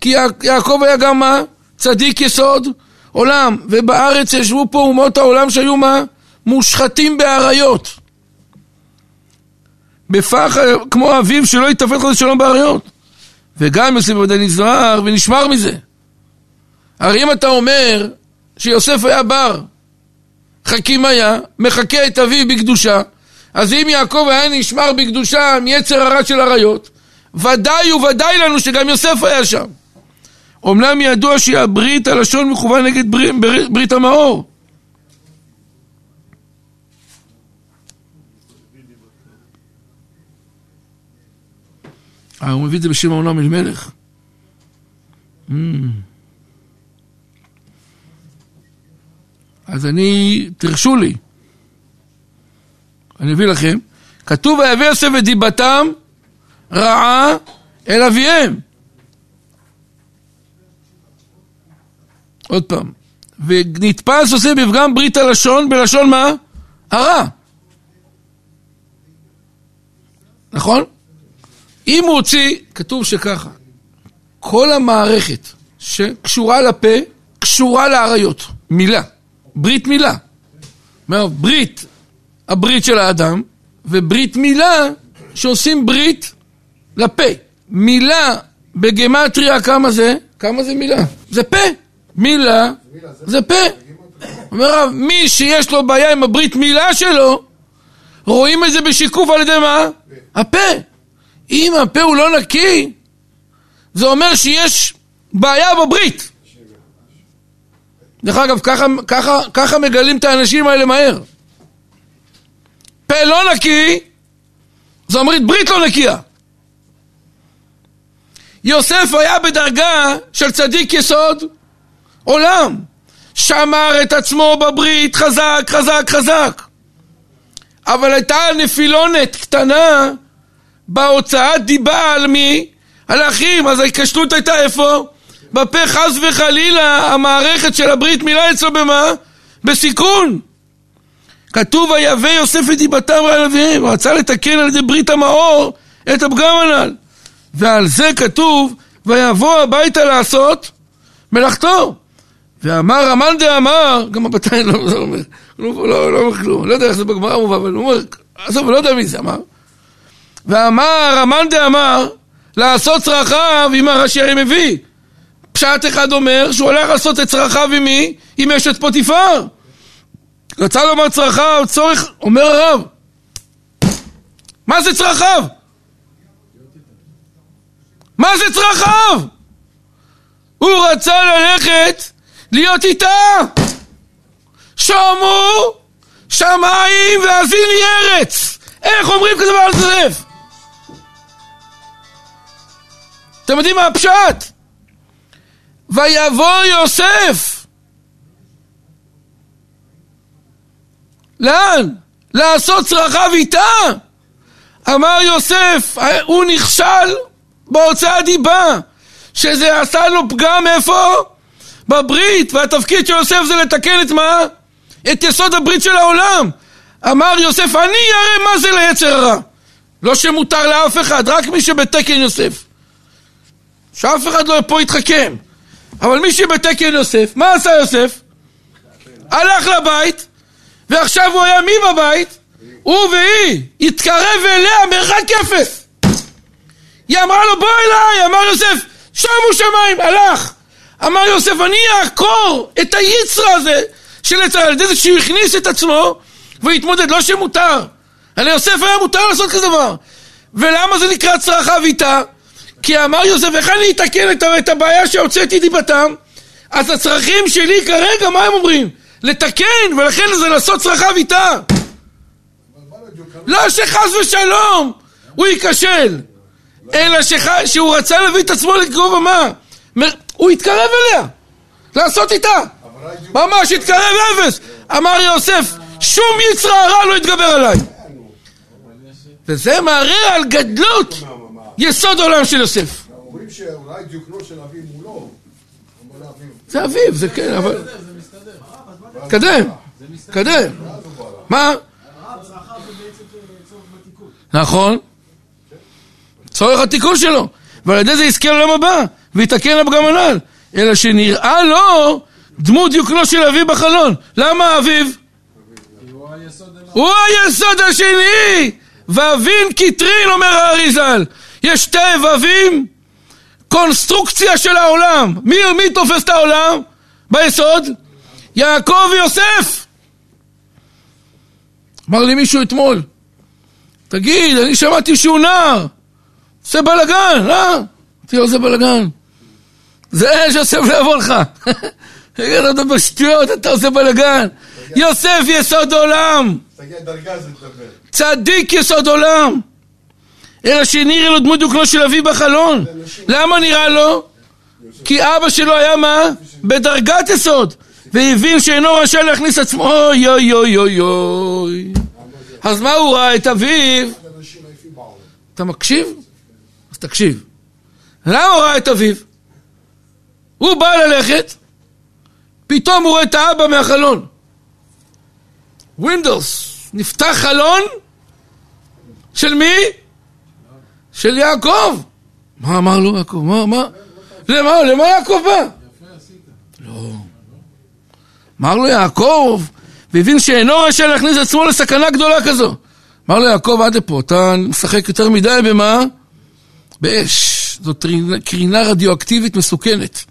כי יעקב היה גם מה? צדיק יסוד עולם. ובארץ ישבו פה אומות העולם שהיו מה? מושחתים באריות. בפחד, כמו אביו שלא יתפת חודש שלום באריות. וגם יוסף ודאי נזהר ונשמר מזה. הרי אם אתה אומר שיוסף היה בר, חכים היה, מחקה את אביו בקדושה, אז אם יעקב היה נשמר בקדושה מיצר הרע של אריות, ודאי וודאי לנו שגם יוסף היה שם. אומנם ידוע שהברית הלשון מכוון נגד ברית, ברית המאור. הוא מביא את זה בשם העולם אלימלך. Mm. אז אני, תרשו לי, אני אביא לכם, כתוב ויביא יוסף את דיבתם רעה אל אביהם. עוד פעם, ונתפס עושה בפגם ברית הלשון, בלשון מה? הרע. נכון? אם הוא הוציא, כתוב שככה, כל המערכת שקשורה לפה, קשורה לאריות, מילה, ברית מילה. ברית, הברית של האדם, וברית מילה שעושים ברית לפה. מילה בגמטריה כמה זה? כמה זה מילה? זה פה. מילה זה פה. אומר הרב, מי שיש לו בעיה עם הברית מילה שלו, רואים את זה בשיקוף על ידי מה? הפה. אם הפה הוא לא נקי, זה אומר שיש בעיה בברית. דרך אגב, ככה, ככה, ככה מגלים את האנשים האלה מהר. פה לא נקי, זו אומרת ברית לא נקייה. יוסף היה בדרגה של צדיק יסוד עולם. שמר את עצמו בברית חזק, חזק, חזק. אבל הייתה נפילונת קטנה בהוצאת דיבה על מי? על האחים. אז ההיקשלות הייתה איפה? בפה חס וחלילה המערכת של הברית מילה אצלו במה? בסיכון. כתוב ויבא יוסף את דיבתם רע אביהם, הוא רצה לתקן על ידי ברית המאור את הפגם הנ"ל. ועל זה כתוב ויבוא הביתה לעשות מלאכתו. ואמר המן דאמר, גם הבתיים לא אומר, לא, לא, לא אומר כלום, לא יודע איך זה בגמרא מובא, אבל הוא אומר, עזוב, לא יודע מי זה אמר. ואמר המן דאמר, לעשות צרכיו עם הראשי מביא. פשט אחד אומר שהוא הולך לעשות את צרכיו עם מי? עם אשת פוטיפר. רצה לומר צרכיו, צורך, אומר הרב. מה זה צרכיו? מה זה צרכיו? הוא רצה ללכת להיות איתה. שומו שמיים ואזיני ארץ. איך אומרים כזה דבר על אתם יודעים מה הפשט? ויבוא יוסף. לאן? לעשות צרכיו איתה. אמר יוסף, הוא נכשל בהוצאת דיבה, שזה עשה לו פגם איפה? בברית, והתפקיד של יוסף זה לתקן את מה? את יסוד הברית של העולם. אמר יוסף, אני אראה מה זה ליצר הרע. לא שמותר לאף אחד, רק מי שבתקן יוסף. שאף אחד לא פה יתחכם. אבל מי שבתקן יוסף, מה עשה יוסף? הלך לבית, ועכשיו הוא היה מי בבית? הוא והיא. התקרב אליה מרחק אפס. היא אמרה לו בוא אליי, אמר יוסף, שמו שמיים, הלך. אמר יוסף, אני אעקור את היצרה הזה של יצר, על ידי זה שהוא הכניס את עצמו והתמודד, לא שמותר. הרי יוסף היה מותר לעשות כזה דבר. ולמה זה נקרא צרכיו איתה? כי אמר יוסף, איך אני אתקן את הבעיה שהוצאתי דיבתם? אז הצרכים שלי כרגע, מה הם אומרים? לתקן, ולכן זה לעשות צרכיו איתה. לא שחס ושלום הוא ייכשל, אלא שח... שהוא רצה להביא את עצמו לגובה מה? הוא התקרב אליה, לעשות איתה. ממש התקרב אפס. אמר יוסף, שום יצר הרע לא יתגבר עליי. וזה מערער על גדלות יסוד העולם של יוסף. אומרים שאולי דיוקנו של אבי מולו. זה אביו, זה כן, אבל... קדם, קדם. מה? נכון. צורך התיקון שלו. ועל ידי זה יזכה לעולם הבא, ויתקן לפגם הנ"ל. אלא שנראה לו דמות דיוקנו של אביו בחלון. למה אביו? הוא היסוד השני! ואבין כתרין, אומר האריזל. יש שתי ווים, קונסטרוקציה של העולם. מי, מי תופס את העולם? ביסוד? יעקב ויוסף. אמר לי מישהו אתמול, תגיד, אני שמעתי שהוא נער, עושה בלאגן, אה? אמרתי לו, זה בלאגן. זה אש יוסף לא יבוא לך. תגיד אתה בשטויות, אתה עושה בלאגן. יוסף יסוד עולם. צדיק יסוד עולם. אלא שנראה לו דמות דוקנו של אביו בחלון. למה נראה לו? כי אבא שלו היה מה? בדרגת יסוד. והבין שאינו רשאי להכניס עצמו, אוי אוי אוי אוי אוי. אז מה הוא ראה? את אביו? אתה מקשיב? אז תקשיב. למה הוא ראה את אביו? הוא בא ללכת, פתאום הוא רואה את האבא מהחלון. ווינדוס, נפתח חלון של מי? של יעקב. מה אמר לו יעקב? מה, מה? למה, למה יעקב בא? לא. אמר לו יעקב, והבין שאינו רשאי להכניס עצמו לסכנה גדולה כזו. אמר לו יעקב, עד לפה, אתה משחק יותר מדי במה? באש. זאת קרינה רדיואקטיבית מסוכנת.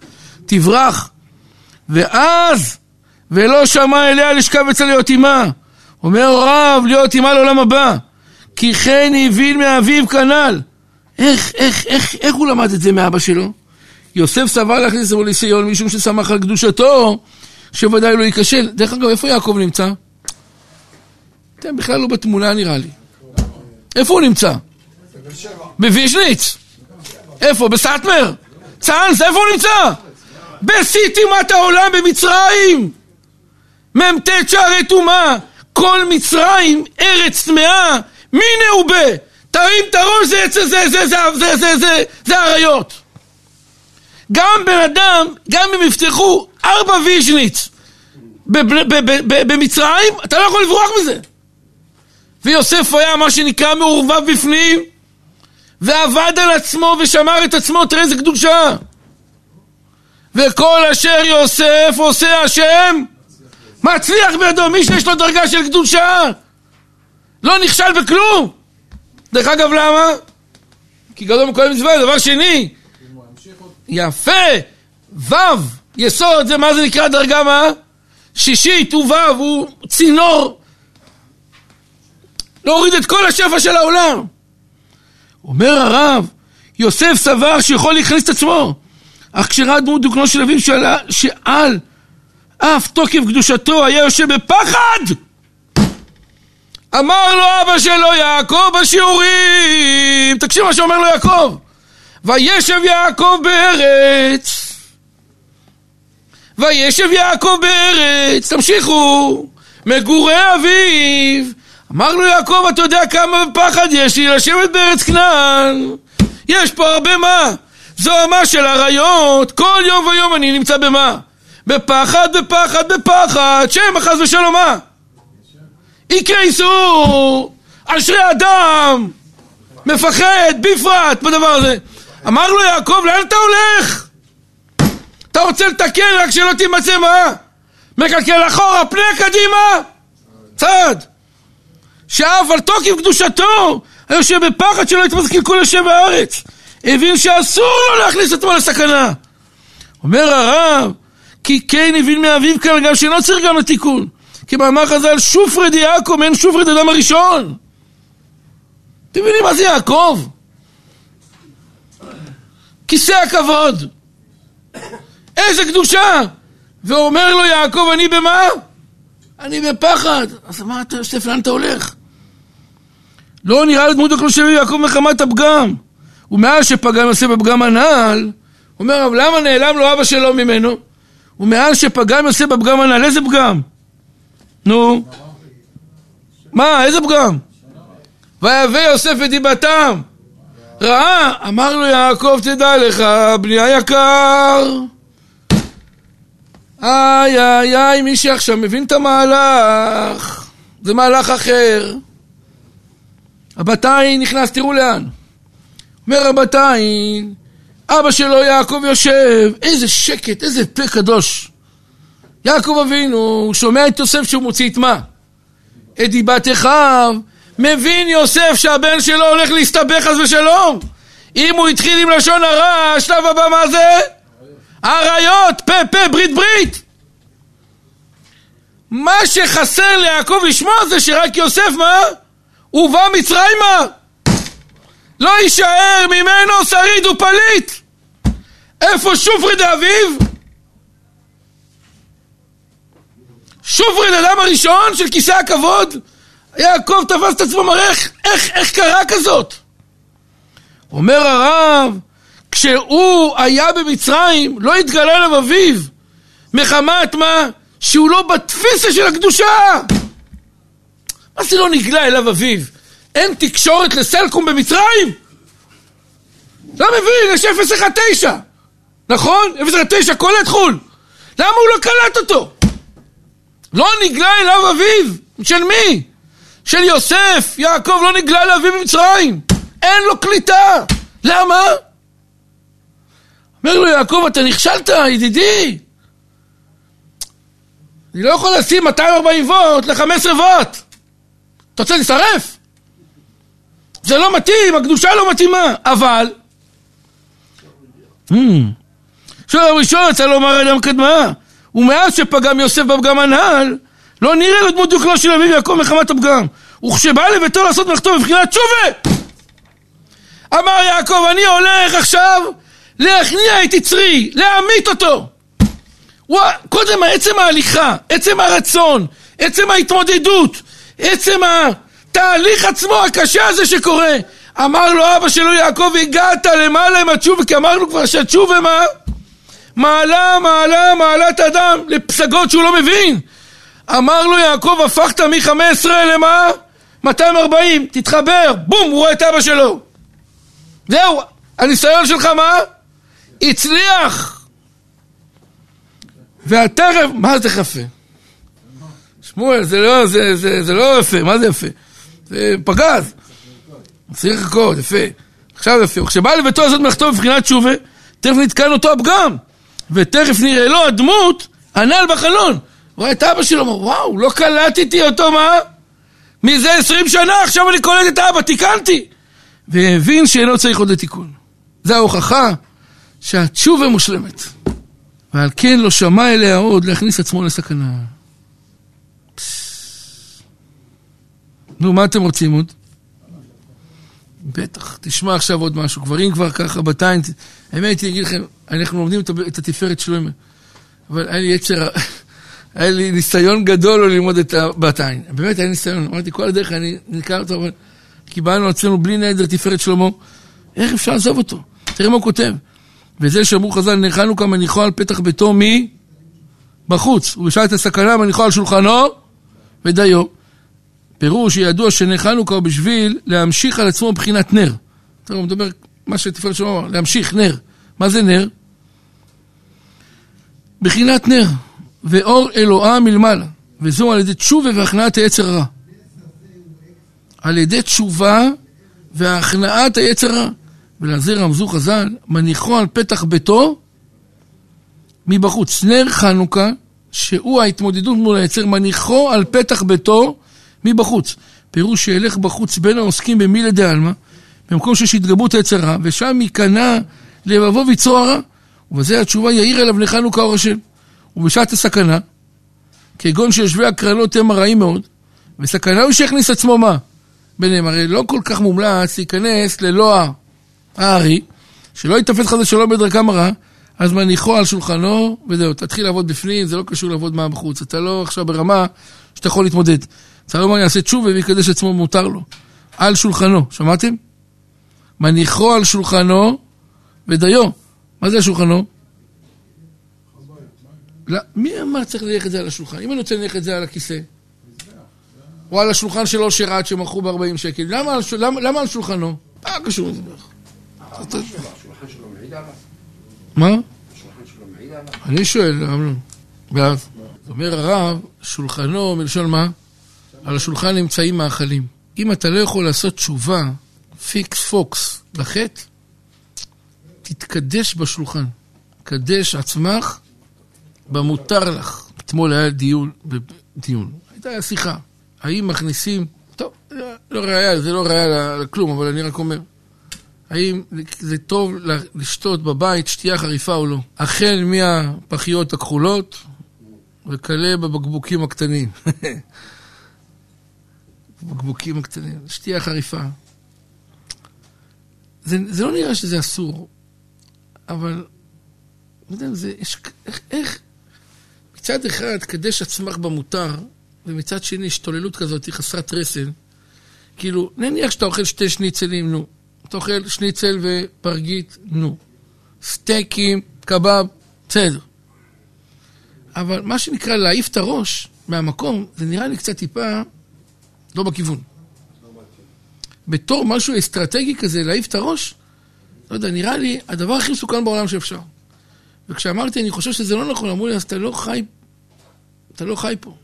תברח. ואז, ולא שמע אליה לשכב אצל להיות עמה. אומר רב, להיות עמה לעולם הבא. כי כן הבין מאביו כנ"ל. איך, איך, איך, איך הוא למד את זה מאבא שלו? יוסף סבל להכניס זה לניסיון משום ששמח על קדושתו, שוודאי לא ייכשל. דרך אגב, איפה יעקב נמצא? אתם בכלל לא בתמונה נראה לי. איפה הוא נמצא? בוויז'ניץ. איפה? בסאטמר? צאנז, איפה הוא נמצא? בשיא טומאת העולם במצרים! מ"ט שערי טומאה, כל מצרים, ארץ טמאה, מי ינהל בה! תרים את הראש, זה, זה, זה, זה, זה, זה, זה, זה, זה אריות. גם בן אדם, גם אם יפתחו ארבע ויז'ניץ במצרים, אתה לא יכול לברוח מזה. ויוסף היה מה שנקרא מעורבב בפנים, ועבד על עצמו ושמר את עצמו, תראה איזה קדושה. וכל אשר יוסף עושה השם, מצליח בידו. מי שיש לו דרגה של קדושה, לא נכשל בכלום. דרך אגב, למה? כי גדול מכל מצווה, דבר שני. יפה, ו', יסוד, זה מה זה נקרא דרגה מה? שישית הוא ו', הוא צינור. להוריד את כל השפע של העולם. אומר הרב, יוסף סבר שיכול להכניס את עצמו, אך כשראה דמות דוקנו של אביו שעל אף תוקף קדושתו היה יושב בפחד! אמר לו אבא שלו יעקב בשיעורים, תקשיב מה שאומר לו יעקב, וישב יעקב בארץ, וישב יעקב בארץ, תמשיכו, מגורי אביו, אמר לו יעקב, אתה יודע כמה פחד יש לי לשבת בארץ כנען? יש פה הרבה מה? זוהמה של אריות, כל יום ויום אני נמצא במה? בפחד, בפחד, בפחד, שמא חס ושלום מה? יקרה איסור, אשרי אדם, מפחד, בפרט, בדבר הזה. אמר לו יעקב, לאן אתה הולך? אתה רוצה לתקן רק שלא תימצא מה? מקלקל אחורה, פני קדימה, צד. שאף על תוקף קדושתו, היושב בפחד שלא יתמז קלקול השם בארץ. הבין שאסור לו להכניס עצמו לסכנה. אומר הרב, כי כן הבין מאביו כאן גם שאינו צריך גם לתיקון. כמאמר חז"ל, שופרד יעקב, אין שופרד אדם הראשון. אתם מבינים מה זה יעקב? כיסא הכבוד. איזה קדושה! ואומר לו יעקב, אני במה? אני בפחד. אז אמר אתה יוסף, לאן אתה הולך? לא נראה לדמות הקלושי יעקב מחמת הפגם. ומאז שפגם יוסף בפגם הנ"ל, אומר רב, למה נעלם לו אבא שלו ממנו? ומאז שפגם יוסף בפגם הנ"ל, איזה פגם? נו. מה, איזה פגם? ויבא יוסף את דיבתם. ראה, אמר לו יעקב, תדע לך, בני היקר, איי איי איי, מי שעכשיו מבין את המהלך, זה מהלך אחר. הבתיים נכנס, תראו לאן. אומר הבתיים, אבא שלו יעקב יושב, איזה שקט, איזה פה קדוש. יעקב אבינו, הוא שומע את יוסף שהוא מוציא את מה? את דיבת אחיו. מבין יוסף שהבן שלו הולך להסתבך חס ושלום. אם הוא התחיל עם לשון הרע, השלב הבא מה זה? אריות, פה פה, ברית ברית. מה שחסר ליעקב לשמוע זה שרק יוסף מה? ובא מצרימה. לא יישאר ממנו שריד ופליט. איפה שופרי דאביב? שופרי אדם הראשון של כיסא הכבוד? יעקב תפס את עצמו מראה איך, איך, איך קרה כזאת? אומר הרב, כשהוא היה במצרים, לא התגלה אליו אביו. מחמת מה? שהוא לא בתפיסה של הקדושה. מה זה לא נגלה אליו אביו? אין תקשורת לסלקום במצרים? לא מבין, יש 019, נכון? 019 קולט חו"ל. למה הוא לא קלט אותו? לא נגלה אליו אביו. של מי? של יוסף. יעקב לא נגלה לאביו במצרים. אין לו קליטה. למה? אומר לו יעקב, אתה נכשלת, ידידי. אני לא יכול לשים 240 וולט ל-15 וולט. אתה רוצה להצטרף? זה לא מתאים, הקדושה לא מתאימה. אבל... עכשיו הראשון יצא לומר אדם קדמה, ומאז שפגם יוסף בפגם הנ"ל, לא נראה לו דמות דוקלו של אביו יעקב מחמת הפגם. וכשבא לביתו לעשות מלאכתו בבחינת תשובה! אמר יעקב, אני הולך עכשיו להכניע את יצרי, להמית אותו. קודם עצם ההליכה, עצם הרצון, עצם ההתמודדות, עצם התהליך עצמו הקשה הזה שקורה. אמר לו אבא שלו יעקב, הגעת למעלה עם התשובה, כי אמרנו כבר שהתשובה מה? מעלה, מעלה, מעלת אדם לפסגות שהוא לא מבין. אמר לו יעקב, הפכת מ-15 למה? 240, תתחבר, בום, הוא רואה את אבא שלו. זהו, הניסיון שלך מה? הצליח. והטרף, מה זה יפה? שמואל, זה לא, זה, זה, זה לא יפה, מה זה יפה? זה פגז. צריך לחכות, יפה. עכשיו יפה. וכשבא לביתו לעשות מלאכתו בבחינת תשובה, תכף נתקן אותו הפגם. ותכף נראה לו הדמות הנ"ל בחלון. רואה את אבא שלו, אומר, וואו, לא קלטתי אותו, מה? מזה עשרים שנה, עכשיו אני קולט את אבא, תיקנתי. והבין שאינו צריך עוד לתיקון. זו ההוכחה שהתשובה מושלמת. ועל כן לא שמע אליה עוד להכניס עצמו לסכנה. נו, מה אתם רוצים עוד? בטח, תשמע עכשיו עוד משהו. כבר אם כבר ככה בתיים, האמת היא, אגיד לכם, אנחנו לומדים את התפארת שלו, אבל היה לי יצר, היה לי ניסיון גדול לא ללמוד את בתיים. באמת היה לי ניסיון, אמרתי, כל הדרך אני נקרא אותו, אבל קיבלנו אצלנו בלי נדר תפארת שלמה, איך אפשר לעזוב אותו? תראה מה הוא כותב. וזה שאמרו חז"ל, נחנו כמניחו על פתח ביתו מי? בחוץ. ובשעת הסכנה מניחו על שולחנו ודיו. פירוש שידוע שנחנוכה הוא בשביל להמשיך על עצמו מבחינת נר. הוא מדבר, מה שתפארת שלמה אמר, להמשיך נר. מה זה נר? בחינת נר. ואור אלוהה מלמעלה. וזו על ידי תשובה והכנעת היצר הרע. על ידי תשובה והכנעת היצר הרע. ולזה רמזו חז"ל, מניחו על פתח ביתו מבחוץ. נר חנוכה, שהוא ההתמודדות מול היצר, מניחו על פתח ביתו מבחוץ. פירוש שילך בחוץ בין העוסקים במילי דעלמא, במקום שיש התגברות היצר רע, ושם ייכנע לבבו ויצרו הרע. ובזה התשובה יאיר אליו אור השם. ובשעת הסכנה, כגון שיושבי הקרנות הם הרעים מאוד, וסכנה הוא שיכניס עצמו מה? ביניהם, הרי לא כל כך מומלץ להיכנס ללא הארי, שלא יתפס חס ושלום בדרכם הרע, אז מניחו על שולחנו, וזהו, תתחיל לעבוד בפנים, זה לא קשור לעבוד מה בחוץ. אתה לא עכשיו ברמה שאתה יכול להתמודד. צריך לומר, יעשה תשובה ויקדש עצמו מותר לו. על שולחנו, שמעתם? מניחו על שולחנו ודיו. מה זה השולחנו? לא, מי אמר צריך להניח את זה על השולחן? אם אני רוצה להניח את זה על הכיסא, או על השולחן של אושר עד שמכרו ב-40 שקל, למה על, שולחנו? מה קשור לזה? מה? אני שואל, אמנון. ואז, אומר הרב, שולחנו מלשון מה? על השולחן נמצאים מאכלים. אם אתה לא יכול לעשות תשובה, פיקס פוקס, לחטא, תתקדש בשולחן. קדש עצמך במותר לך. אתמול היה דיון, דיון. הייתה שיחה. האם מכניסים, טוב, לא ראיה, זה לא ראיה לכלום, אבל אני רק אומר. האם זה טוב לשתות בבית שתייה חריפה או לא? החל מהפחיות הכחולות וכלה בבקבוקים הקטנים. בקבוקים הקטנים, שתייה חריפה. זה, זה לא נראה שזה אסור, אבל, לא יודע, זה, יש, איך, איך, מצד אחד, קדש עצמך במותר, ומצד שני, השתוללות כזאת היא חסרת רסן. כאילו, נניח שאתה אוכל שתי שניצלים, נו. אתה אוכל שניצל ופרגית, נו. סטייקים, קבב, בסדר. אבל מה שנקרא להעיף את הראש מהמקום, זה נראה לי קצת טיפה לא בכיוון. בתור משהו אסטרטגי כזה, להעיף את הראש, לא יודע, נראה לי הדבר הכי מסוכן בעולם שאפשר. וכשאמרתי, אני חושב שזה לא נכון, אמרו לי, אז אתה לא חי, אתה לא חי פה.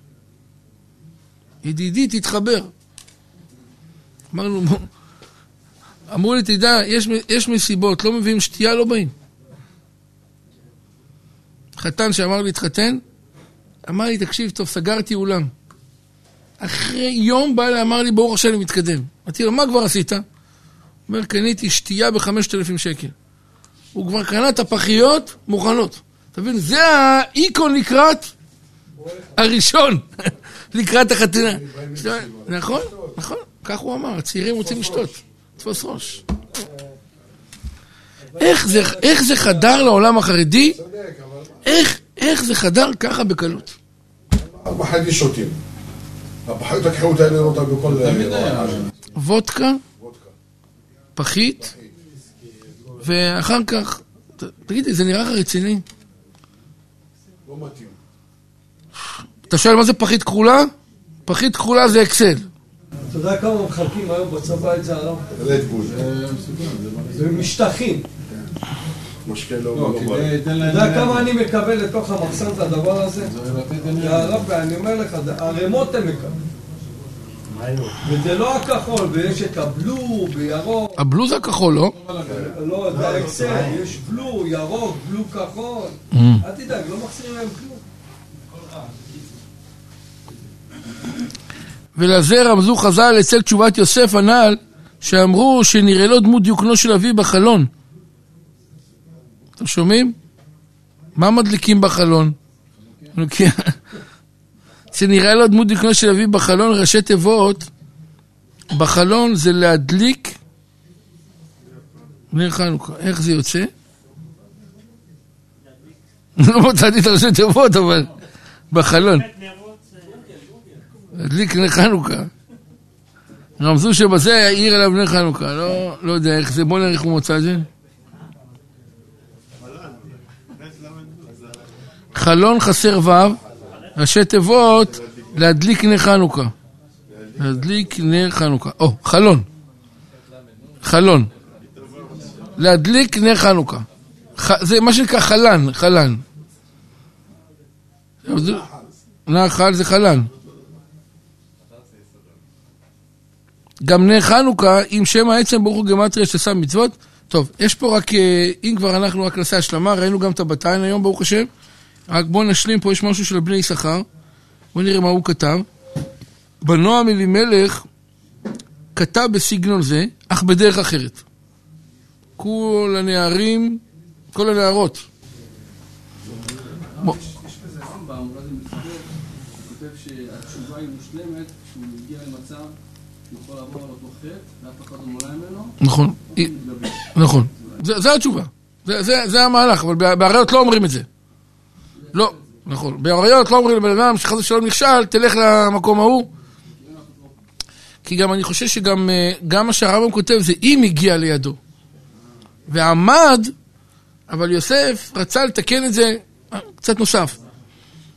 ידידי, תתחבר. אמרנו, אמרו לי, תדע, יש, יש מסיבות, לא מביאים שתייה, לא באים. חתן שאמר לי, התחתן, אמר לי, תקשיב, טוב, סגרתי אולם. אחרי יום בא אליי, אמר לי, ברוך השם, אני מתקדם. אמרתי לו, מה כבר עשית? הוא אומר, קניתי שתייה בחמשת אלפים שקל. הוא כבר קנה את הפחיות מוכנות. אתה מבין? זה האיקון לקראת הראשון, לקראת החתינה. נכון, נכון, כך הוא אמר, הצעירים רוצים לשתות. תפוס ראש. איך זה, חדר לעולם החרדי? איך, זה חדר ככה בקלות? בחרדי שותים. הפחיות הקחירות האלה אותה בכל... וודקה, פחית, ואחר כך, תגידי, זה נראה לך רציני? לא מתאים. אתה שואל מה זה פחית כחולה? פחית כחולה זה אקסל. אתה יודע כמה מחלקים היום בצבא את זה הרב? רדבול. זה משטחים. משקה לא לא, לא. לתת אתה. יודע כמה אני מקבל לתוך המחסן את הדבר הזה? רב, אני אומר לך, ערימות הם מקבלים. וזה לא הכחול, ויש את הבלו וירוק. הבלו זה הכחול, לא? לא, זה האקסל, יש בלו, ירוק, בלו כחול. אל תדאג, לא מחזירים להם כלום. ולזה רמזו חז"ל אצל תשובת יוסף הנ"ל, שאמרו שנראה לו דמות דיוקנו של אביו בחלון. אתם שומעים? מה מדליקים בחלון? כי- שנראה לו דמות דיוקנו של אביו בחלון, ראשי תיבות, בחלון זה להדליק נר חנוכה. איך זה יוצא? לא מצאתי את הראשי תיבות, אבל בחלון. להדליק נר חנוכה. רמזו שבזה יאיר עליו נר חנוכה. לא, לא יודע איך זה, בוא נראה איך הוא מוצא את זה. חלון חסר ו', ראשי תיבות, להדליק נר חנוכה. להדליק נר חנוכה. או, חלון. חלון. להדליק נר חנוכה. זה מה שנקרא חלן, חלן. נחל זה חלן. גם נר חנוכה, עם שם העצם ברוך הוא גמטריה ששם מצוות. טוב, יש פה רק, אה, אם כבר אנחנו רק נעשה השלמה, ראינו גם את הבתיים היום, ברוך השם. רק בואו נשלים, פה יש משהו של בני יששכר. בואו נראה מה הוא כתב. בנועם אלימלך כתב בסגנון זה, אך בדרך אחרת. כל הנערים, כל הנערות. בוא, יש כזה רמב"ם, אולי זה מתחבר, הוא כותב שהתשובה היא מושלמת כשהוא מגיע למצב שהוא יכול לעבור על אותו חטא ואף אחד לא ממנו, נכון. נכון. זה, התשובה. זה, המהלך, אבל באריות לא אומרים את זה. לא, נכון. באריות לא אומרים לבן אדם שחס ושלום נכשל, תלך למקום ההוא. כי גם אני חושב שגם אה, גם מה שהרמב"ם כותב זה אם הגיע לידו. ועמד, אבל יוסף רצה לתקן את זה אה, קצת נוסף.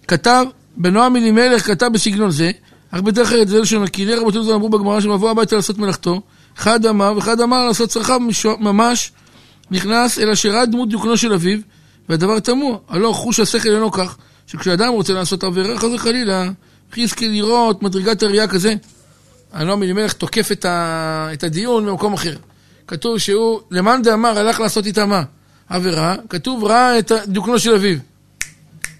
כתב, בנועם אלימלך כתב בסגנון זה, אך בדרך אחרת זה לשון כי לי רבותינו אמרו בגמרא שמבוא הביתה לעשות מלאכתו, אחד אמר ואחד אמר לעשות צרכיו ממש, נכנס אל אשר עד דמות דיוקנו של אביו, והדבר תמוה, הלא חוש השכל אינו כך, שכשאדם רוצה לעשות עבירה, חס וחלילה, יזכה לראות מדרגת הראייה כזה? הנועם אלימלך תוקף את, ה... את הדיון במקום אחר. כתוב שהוא, למאן דאמר, הלך לעשות איתה מה? עבירה, כתוב ראה את דיוקנו של אביו.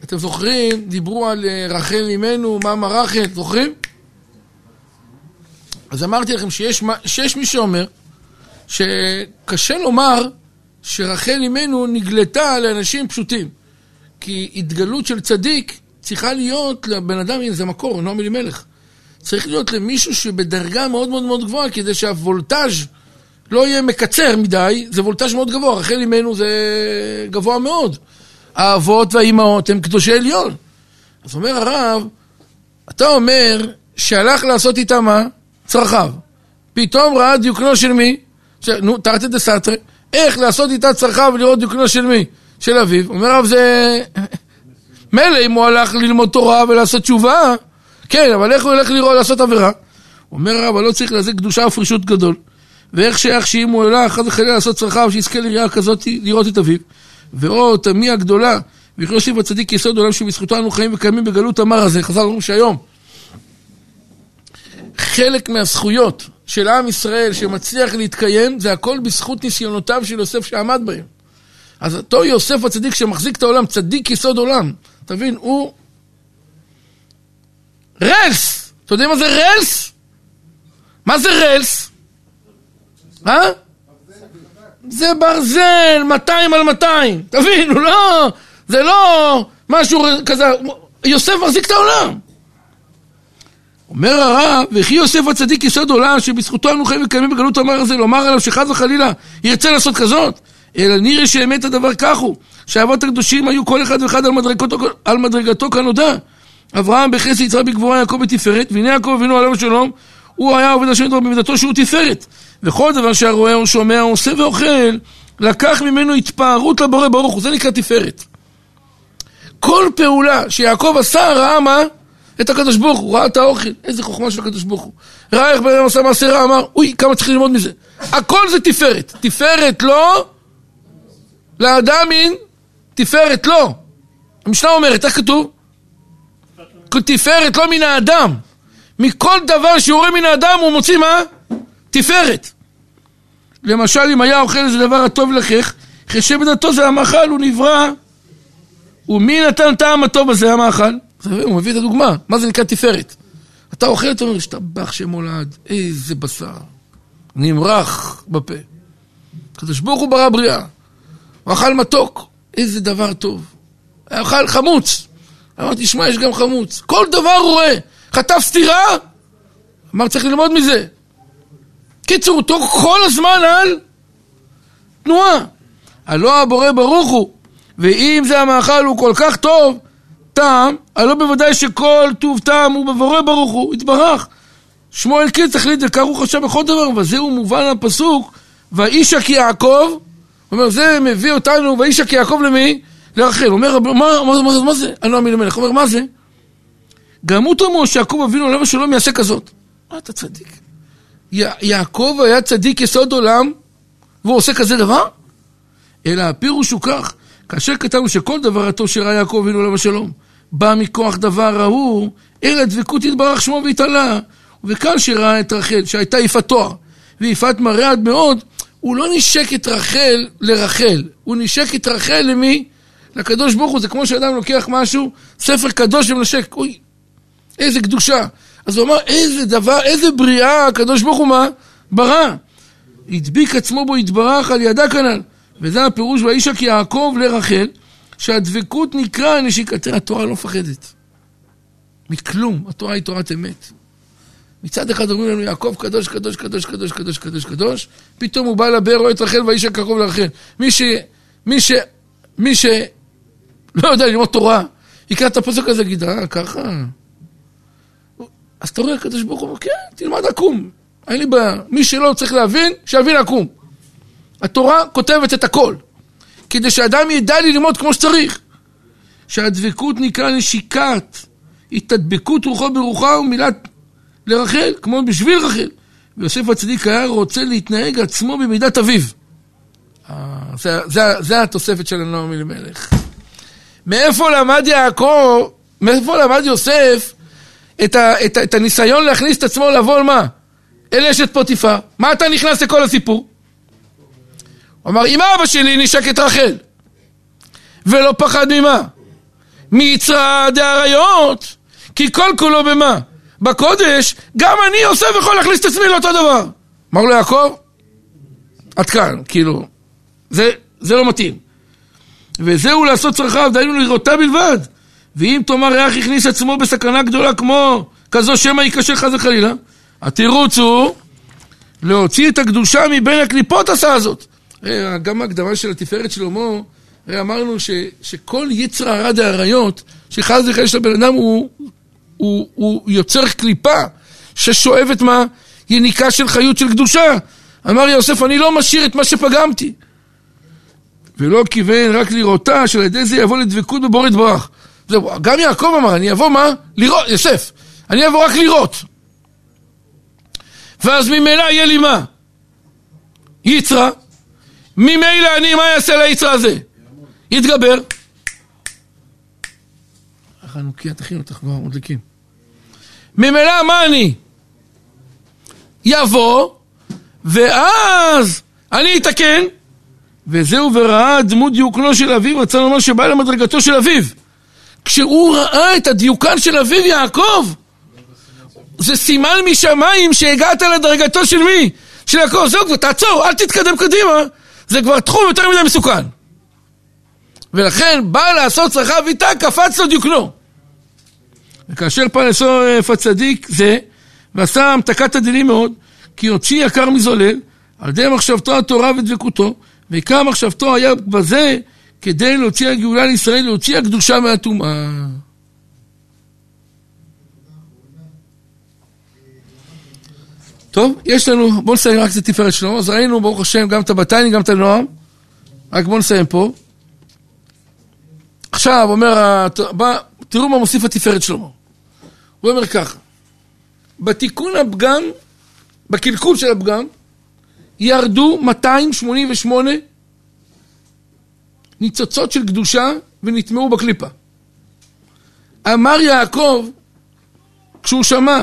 אתם זוכרים? דיברו על אה, רחל אימנו, מה אמר רחל, זוכרים? אז אמרתי לכם שיש, שיש מי שאומר שקשה לומר שרחל אימנו נגלתה לאנשים פשוטים. כי התגלות של צדיק צריכה להיות לבן אדם, הנה זה מקור, נועם אלימלך. צריך להיות למישהו שבדרגה מאוד מאוד מאוד גבוהה, כדי שהוולטאז' לא יהיה מקצר מדי, זה וולטאז' מאוד גבוה, רחל אימנו זה גבוה מאוד. האבות והאימהות הם קדושי עליון. אז אומר הרב, אתה אומר שהלך לעשות איתה מה? צרכיו. פתאום ראה דיוקנו של מי? ש... נו, תרתי דה סתרי. איך לעשות איתה צרכיו ולראות דיוקנו של מי? של אביו. אומר הרב, זה... מילא אם הוא הלך ללמוד תורה ולעשות תשובה, כן, אבל איך הוא הולך לראות, לעשות עבירה? אומר הרב, לא צריך לזה קדושה ופרישות גדול. ואיך שייך שאם הוא הלך חס וחלילה לעשות צרכיו, שיזכה לראייה כזאת לראות את אביו. ואו תמי הגדולה, להוסיף הצדיק יסוד עולם שבזכותו אנו חיים וקיימים בגלות המר הזה. חז"ל אומרים שהיום חלק מהזכויות של עם ישראל שמצליח להתקיים, זה הכל בזכות ניסיונותיו של יוסף שעמד בהם. אז אותו יוסף הצדיק שמחזיק את העולם, צדיק יסוד עולם, תבין, הוא רלס! אתה יודע מה זה רלס? מה זה רלס? אה? זה ברזל, 200 על 200. תבין, הוא לא... זה לא משהו כזה... יוסף מחזיק את העולם. אומר הרב, וכי יוסף הצדיק יסוד עולם שבזכותו אנו חיים וקיימים בגלות המר הזה, לומר עליו שחס וחלילה ירצה לעשות כזאת, אלא נראה שאמת הדבר כך הוא, שהאבות הקדושים היו כל אחד ואחד על מדרגתו, על מדרגתו כנודע. אברהם בחסד, יצחק בגבורה, יעקב בתפארת, והנה יעקב אבינו עליו השלום, הוא היה עובד השם יתברך במידתו שהוא תפארת. וכל דבר שהרואה או שומע או עושה ואוכל, לקח ממנו התפארות לבורא ברוך הוא, זה נקרא תפארת. כל פעולה שיעקב עשה, ראה מה? את הקדוש ברוך הוא, ראה את האוכל, איזה חוכמה של הקדוש ברוך הוא. ראה איך בן אדם עשה מעשה רע, אמר, אוי, כמה צריך ללמוד מזה. הכל זה תפארת. תפארת לא, לאדם אין, תפארת לא. המשנה אומרת, איך כתוב? תפארת לא מן האדם. מכל דבר שיורה מן האדם הוא מוציא מה? תפארת. למשל, אם היה אוכל איזה דבר הטוב לכך, חשב בדתו זה המאכל, הוא נברא. ומי נתן טעם הטוב הזה, המאכל? הוא מביא את הדוגמה, מה זה נקרא תפארת? אתה אוכל, אתה אומר, השתבח שמולד, איזה בשר, נמרח בפה. הקדוש ברוך הוא ברא בריאה, הוא אכל מתוק, איזה דבר טוב. אכל חמוץ, אמרתי, שמע, יש גם חמוץ. כל דבר הוא רואה. חטף סטירה, אמר, צריך ללמוד מזה. קיצור, הוא כל הזמן על תנועה. הלא הבורא ברוך הוא, ואם זה המאכל הוא כל כך טוב, טעם, הלא בוודאי שכל טוב טעם הוא בבורא ברוך הוא, התברך. שמואל קיץ החליט וכך הוא חשב בכל דבר, וזהו מובן הפסוק, ואישק יעקב, הוא אומר, זה מביא אותנו, ואישק יעקב למי? לרחל. אומר, מה, מה, מה, מה זה? אני לא אאמין למלך. אומר, מה זה? גם הוא תאמרו שיעקב אבינו עליו השלום יעשה כזאת. מה אתה צדיק? י- יעקב היה צדיק יסוד עולם, והוא עושה כזה דבר? אלא הפירוש הוא כך, כאשר כתבנו שכל דבר הטוב שראה יעקב אבינו עליו השלום, בא מכוח דבר ההוא, אלא דבקות יתברך שמו והתעלה. וכאן שראה את רחל, שהייתה יפת תואר, ויפת מראה עד מאוד, הוא לא נשק את רחל לרחל, הוא נשק את רחל למי? לקדוש ברוך הוא, זה כמו שאדם לוקח משהו, ספר קדוש ומנשק, אוי, איזה קדושה. אז הוא אמר, איזה דבר, איזה בריאה הקדוש ברוך הוא מה? ברא. הדביק עצמו בו יתברך על ידה כנ"ל. וזה הפירוש וישק יעקב לרחל, שהדבקות נקרא נשיקתה, התורה לא מפחדת. מכלום, התורה היא תורת אמת. מצד אחד אומרים לנו יעקב קדוש, קדוש, קדוש, קדוש, קדוש, קדוש, קדוש, פתאום הוא בא לבאר, רואה את רחל וישק יעקב לרחל. מי ש... מי ש... מי ש... לא יודע ללמוד תורה, יקרא את הפסוק הזה, יגיד, אה, ככה? אז אתה רואה, הקדוש ברוך הוא אומר, כן, תלמד עקום. אין לי בעיה. מי שלא צריך להבין, שיבין עקום. התורה כותבת את הכל, כדי שאדם ידע ללמוד כמו שצריך. שהדבקות נקרא נשיקת, התדבקות רוחו ברוחה ומילת לרחל, כמו בשביל רחל. ויוסף הצדיק היה רוצה להתנהג עצמו במידת אביו. אה, זה, זה, זה התוספת של הנועם אלימלך. מאיפה למד יעקב, מאיפה למד יוסף את, ה, את, את הניסיון להכניס את עצמו לבוא על מה? אל אשת פוטיפר. מה אתה נכנס לכל הסיפור? אמר, אם אבא שלי נשק את רחל, ולא פחד ממה? מיצרא דאריות, כי כל כולו במה? בקודש, גם אני עושה ויכול להכניס את עצמי לאותו דבר. אמר לו יעקב, עד כאן, כאילו, זה, זה לא מתאים. וזהו לעשות צרכיו, דהיינו לראותה בלבד. ואם תאמר ריח הכניס עצמו בסכנה גדולה כמו כזו שמא ייכשל חס וחלילה, התירוץ הוא להוציא את הקדושה מבין הקליפות עשה זאת. גם ההקדמה של התפארת שלמה, הרי אמרנו ש, שכל יצר הרע דאריות, שחס וחלילה של הבן אדם הוא, הוא, הוא יוצר קליפה ששואבת מה? יניקה של חיות של קדושה. אמר יוסף, אני לא משאיר את מה שפגמתי. ולא כיוון רק לראותה, שעל ידי זה יבוא לדבקות בבורא יתברך. גם יעקב אמר, אני אבוא מה? לראות, יוסף, אני אבוא רק לראות. ואז ממילא יהיה לי מה? יצרה. ממילא אני, מה אעשה ליצרה הזה? יתגבר. החנוכיה, תכין אותך כבר, מדליקים. ממילא מה אני? יבוא, ואז אני אתקן, וזהו וראה דמות דיוקנו של אביו, רצה לומר שבא למדרגתו של אביו. כשהוא ראה את הדיוקן של אביו יעקב, זה סימן משמיים שהגעת לדרגתו של מי? של יעקב. זהו תעצור, אל תתקדם קדימה. זה כבר תחום יותר מדי מסוכן. ולכן, בא לעשות צרכיו איתה, קפץ לו דיוקנו. וכאשר פעל לסוף הצדיק זה, ועשה המתקת הדינים מאוד, כי הוציא יקר מזולל, על ידי מחשבתו התורה ודבקותו, ועיקר מחשבתו היה בזה כדי להוציא הגאולה לישראל, להוציא הקדושה מהטומאה. טוב, יש לנו, בואו נסיים רק את התפארת שלמה, אז ראינו ברוך השם גם את הבתיינים, גם את הנועם, רק בואו נסיים פה. עכשיו אומר, בא, תראו מה מוסיף התפארת שלמה. הוא אומר ככה, בתיקון הפגם, בקלקול של הפגם, ירדו 288 ניצוצות של קדושה ונטמעו בקליפה. אמר יעקב, כשהוא שמע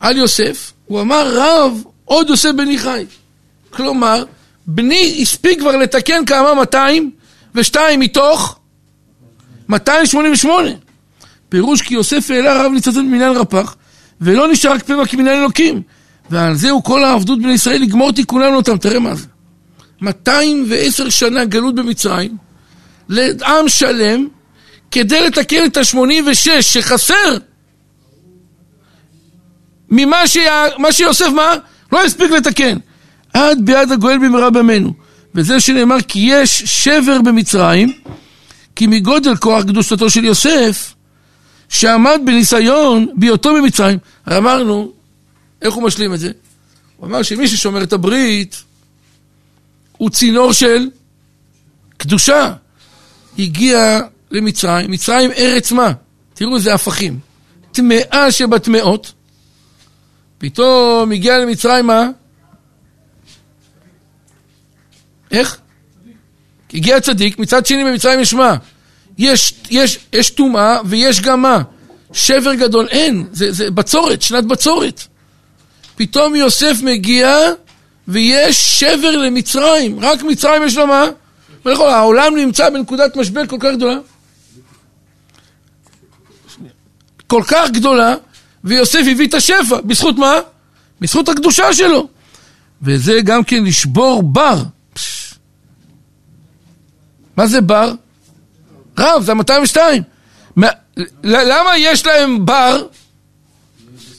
על יוסף, הוא אמר רב עוד עושה בני חי. כלומר, בני הספיק כבר לתקן כמה 202 מתוך 288. פירוש כי יוסף העלה רב ניצוצות במניין רפ"ח, ולא נשאר רק פמה כמניין אלוקים. ועל זה הוא כל העבדות בני ישראל לגמור תיקונם אותם, תראה מה זה. 210 שנה גלות במצרים, לעם שלם, כדי לתקן את ה-86 שחסר ממה שה... מה שיוסף מה? לא הספיק לתקן. עד ביד הגואל במהרה בימינו. וזה שנאמר כי יש שבר במצרים, כי מגודל כוח קדושתו של יוסף, שעמד בניסיון בהיותו במצרים. אמרנו, איך הוא משלים את זה? הוא אמר שמי ששומר את הברית הוא צינור של קדושה. הגיע למצרים, מצרים ארץ מה? תראו איזה הפכים. טמאה שבטמאות. פתאום הגיע למצרים מה? איך? הגיע צדיק, מצד שני במצרים יש מה? יש, יש, יש טומאה ויש גם מה? שבר גדול, אין, זה, זה בצורת, שנת בצורת. פתאום יוסף מגיע ויש שבר למצרים, רק מצרים יש לו מה? העולם נמצא בנקודת משבר כל כך גדולה. כל כך גדולה, ויוסף הביא את השפע, בזכות מה? בזכות הקדושה שלו. וזה גם כן לשבור בר. מה זה בר? רב, זה 202. למה יש להם בר?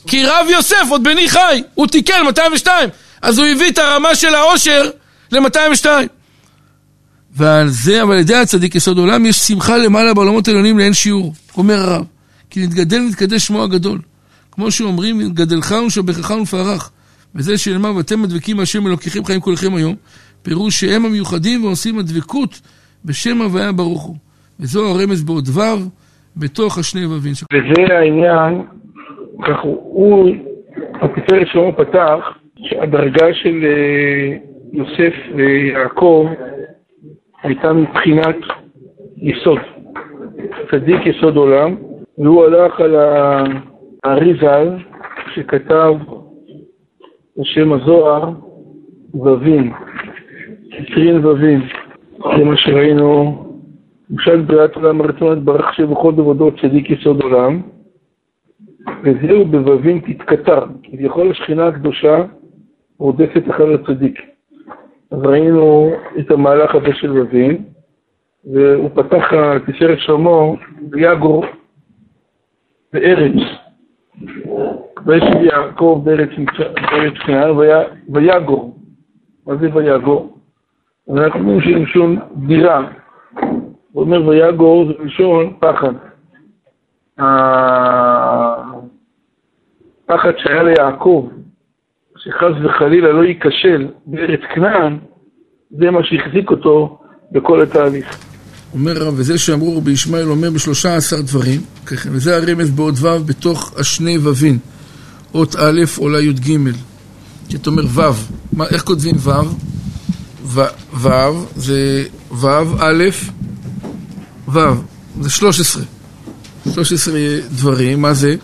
כי רב יוסף, עוד בני חי, הוא תיקן 202. אז הוא הביא את הרמה של העושר ל-202. ועל זה, אבל ידי הצדיק יסוד עולם, יש שמחה למעלה בעולמות העליונים לאין שיעור, אומר הרב. כי נתגדל ונתקדש שמו הגדול. כמו שאומרים, גדלך ושבחך ונפארך. וזה שנאמר, ואתם מדבקים השם אלוקיכם חיים כולכם היום, פירוש שהם המיוחדים ועושים הדבקות בשם הוויה ברוך הוא. וזו הרמז בעוד ו' בתוך השני ו"ים. וזה העניין, כך הוא, התפארת שלמה פתח, שהדרגה של אה, יוסף ויעקב הייתה מבחינת יסוד. הצדיק יסוד עולם, והוא הלך על האריזל שכתב בשם הזוהר ווים, עשרין ווים, זה מה שראינו, למשל בריאת עולם הרצון יתברך שבכל דבודות צדיק יסוד עולם, וזהו בווים תתקטר, כביכול השכינה הקדושה רודפת אחר הצדיק. אז ראינו את המהלך הזה של ווים, והוא פתח תפארת שלמה ביגור בארץ. וישב יעקב בארץ כנען ויגור. מה זה ויגור? אז אנחנו אומרים שלשון דירה. הוא אומר ויגור זה לשון פחד. הפחד שהיה ליעקב, שחס וחלילה לא ייכשל בארץ כנען, זה מה שהחזיק אותו בכל התהליך. אומר רב, וזה שאמרו רבי ישמעאל אומר בשלושה עשר דברים, ככה, וזה הרמז באות ו' בתוך השני ו"ים, אות א' עולה י"ג, זאת אומרת ו', מה, איך כותבים ו'? ו' זה ו' א' ו', זה שלוש עשרה, שלוש עשרה דברים, מה זה?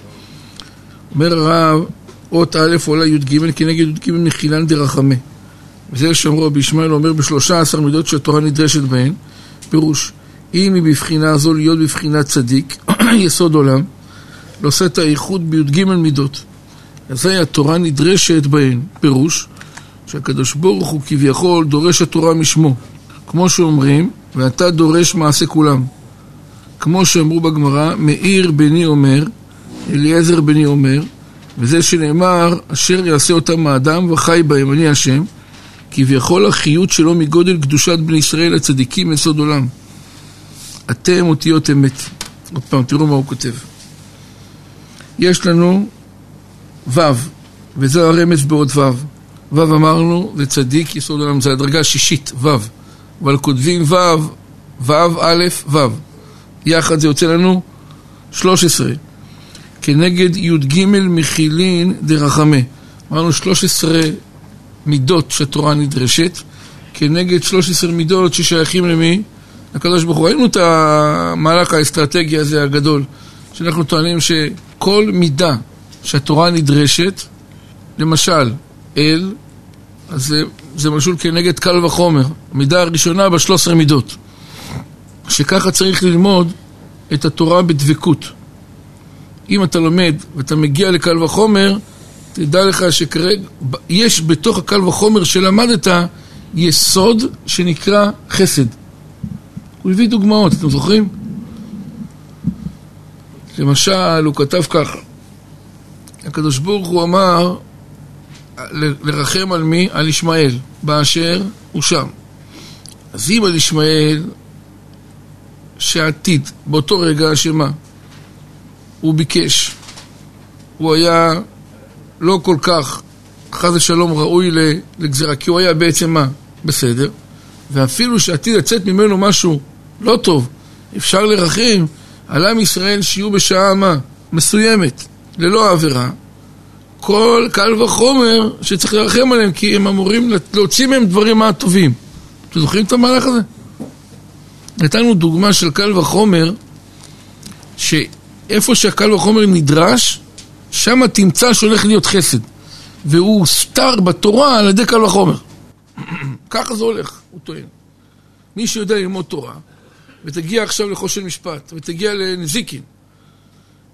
אומר הרב, אות א' עולה י"ג כנגד י"ג מחילן דרחמה. וזה שאמרו רבי ישמעאל אומר בשלושה עשר מידות שהתורה נדרשת בהן, פירוש, אם היא בבחינה זו להיות בבחינת צדיק, יסוד עולם, עושה את האיחוד בי"ג מידות. אזי התורה נדרשת בהן, פירוש, שהקדוש ברוך הוא כביכול דורש התורה משמו. כמו שאומרים, ואתה דורש מעשה כולם. כמו שאמרו בגמרא, מאיר בני אומר, אליעזר בני אומר, וזה שנאמר, אשר יעשה אותם האדם וחי בהם, אני השם, כביכול החיות שלו מגודל קדושת בני ישראל הצדיקים יסוד עולם. אתם אותיות אמת. עוד פעם, תראו מה הוא כותב. יש לנו ו', וזה הרמז בעוד ו'. ו' אמרנו, זה צדיק יסוד עולם, זה הדרגה השישית, ו'. אבל כותבים ו', ו' א', ו'. יחד זה יוצא לנו 13. כנגד י"ג מחילין דרחמה. אמרנו 13 מידות שהתורה נדרשת, כנגד 13 מידות ששייכים למי? לקדוש ברוך הוא. ראינו את המהלך האסטרטגי הזה הגדול, שאנחנו טוענים שכל מידה שהתורה נדרשת, למשל, אל, אז זה, זה משול כנגד קל וחומר. המידה הראשונה בשלוש עשרה מידות. שככה צריך ללמוד את התורה בדבקות. אם אתה לומד ואתה מגיע לקל וחומר, תדע לך שכרגע, יש בתוך הקל וחומר שלמדת יסוד שנקרא חסד. הוא הביא דוגמאות, אתם זוכרים? למשל, הוא כתב ככה, הקדוש ברוך הוא אמר לרחם על מי? על ישמעאל, באשר הוא שם. אז אם על ישמעאל, שעתיד, באותו רגע שמה? הוא ביקש, הוא היה לא כל כך, חס ושלום, ראוי לגזירה, כי הוא היה בעצם מה? בסדר. ואפילו שעתיד לצאת ממנו משהו לא טוב, אפשר לרחם על עם ישראל שיהיו בשעה מה? מסוימת, ללא עבירה. כל קל וחומר שצריך לרחם עליהם, כי הם אמורים להוציא מהם דברים מה טובים. אתם זוכרים את המהלך הזה? נתנו דוגמה של קל וחומר, שאיפה שהקל וחומר נדרש, שם תמצא שהולך להיות חסד. והוא סתר בתורה על ידי קל וחומר. ככה זה הולך, הוא טוען. מי שיודע ללמוד תורה, ותגיע עכשיו לחושן משפט, ותגיע לנזיקין,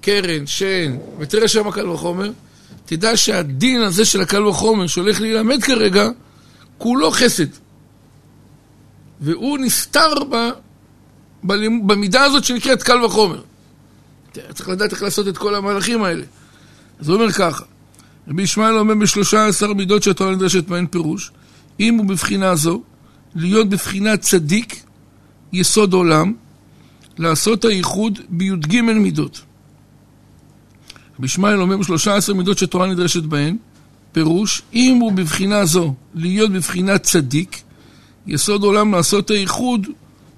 קרן, שן, ותראה שם קל וחומר, תדע שהדין הזה של הקל וחומר שהולך להילמד כרגע, כולו חסד. והוא נסתר ב, במידה הזאת שנקראת קל וחומר. צריך לדעת איך לעשות את כל המהלכים האלה. אז הוא אומר ככה, רבי ישמעאל אומר בשלושה עשר מידות שהתורה נדרשת בהן פירוש, אם הוא בבחינה זו, להיות בבחינת צדיק, יסוד עולם, לעשות הייחוד בי"ג מידות. רבי ישמעאל אומר בשלושה עשר מידות שהתורה נדרשת בהן, פירוש, אם הוא בבחינה זו, להיות בבחינת צדיק, יסוד עולם לעשות הייחוד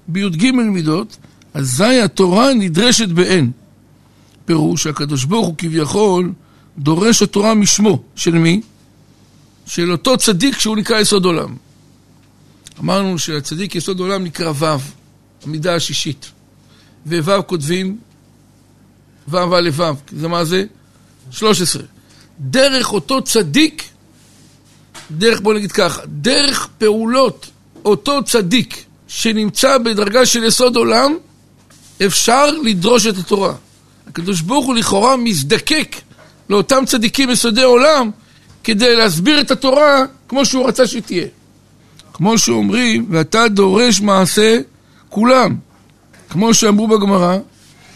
בי"ג מידות, אזי התורה נדרשת בהן. פירוש שהקדוש ברוך הוא כביכול דורש התורה משמו. של מי? של אותו צדיק שהוא נקרא יסוד עולם. אמרנו שהצדיק יסוד עולם נקרא ו', המידה השישית. וו' כותבים ו' א' ו', זה מה זה? 13. דרך אותו צדיק, דרך, בוא נגיד ככה, דרך פעולות אותו צדיק שנמצא בדרגה של יסוד עולם, אפשר לדרוש את התורה. הקדוש ברוך הוא לכאורה מזדקק לאותם צדיקים יסודי עולם כדי להסביר את התורה כמו שהוא רצה שתהיה. כמו שאומרים, ואתה דורש מעשה כולם. כמו שאמרו בגמרא,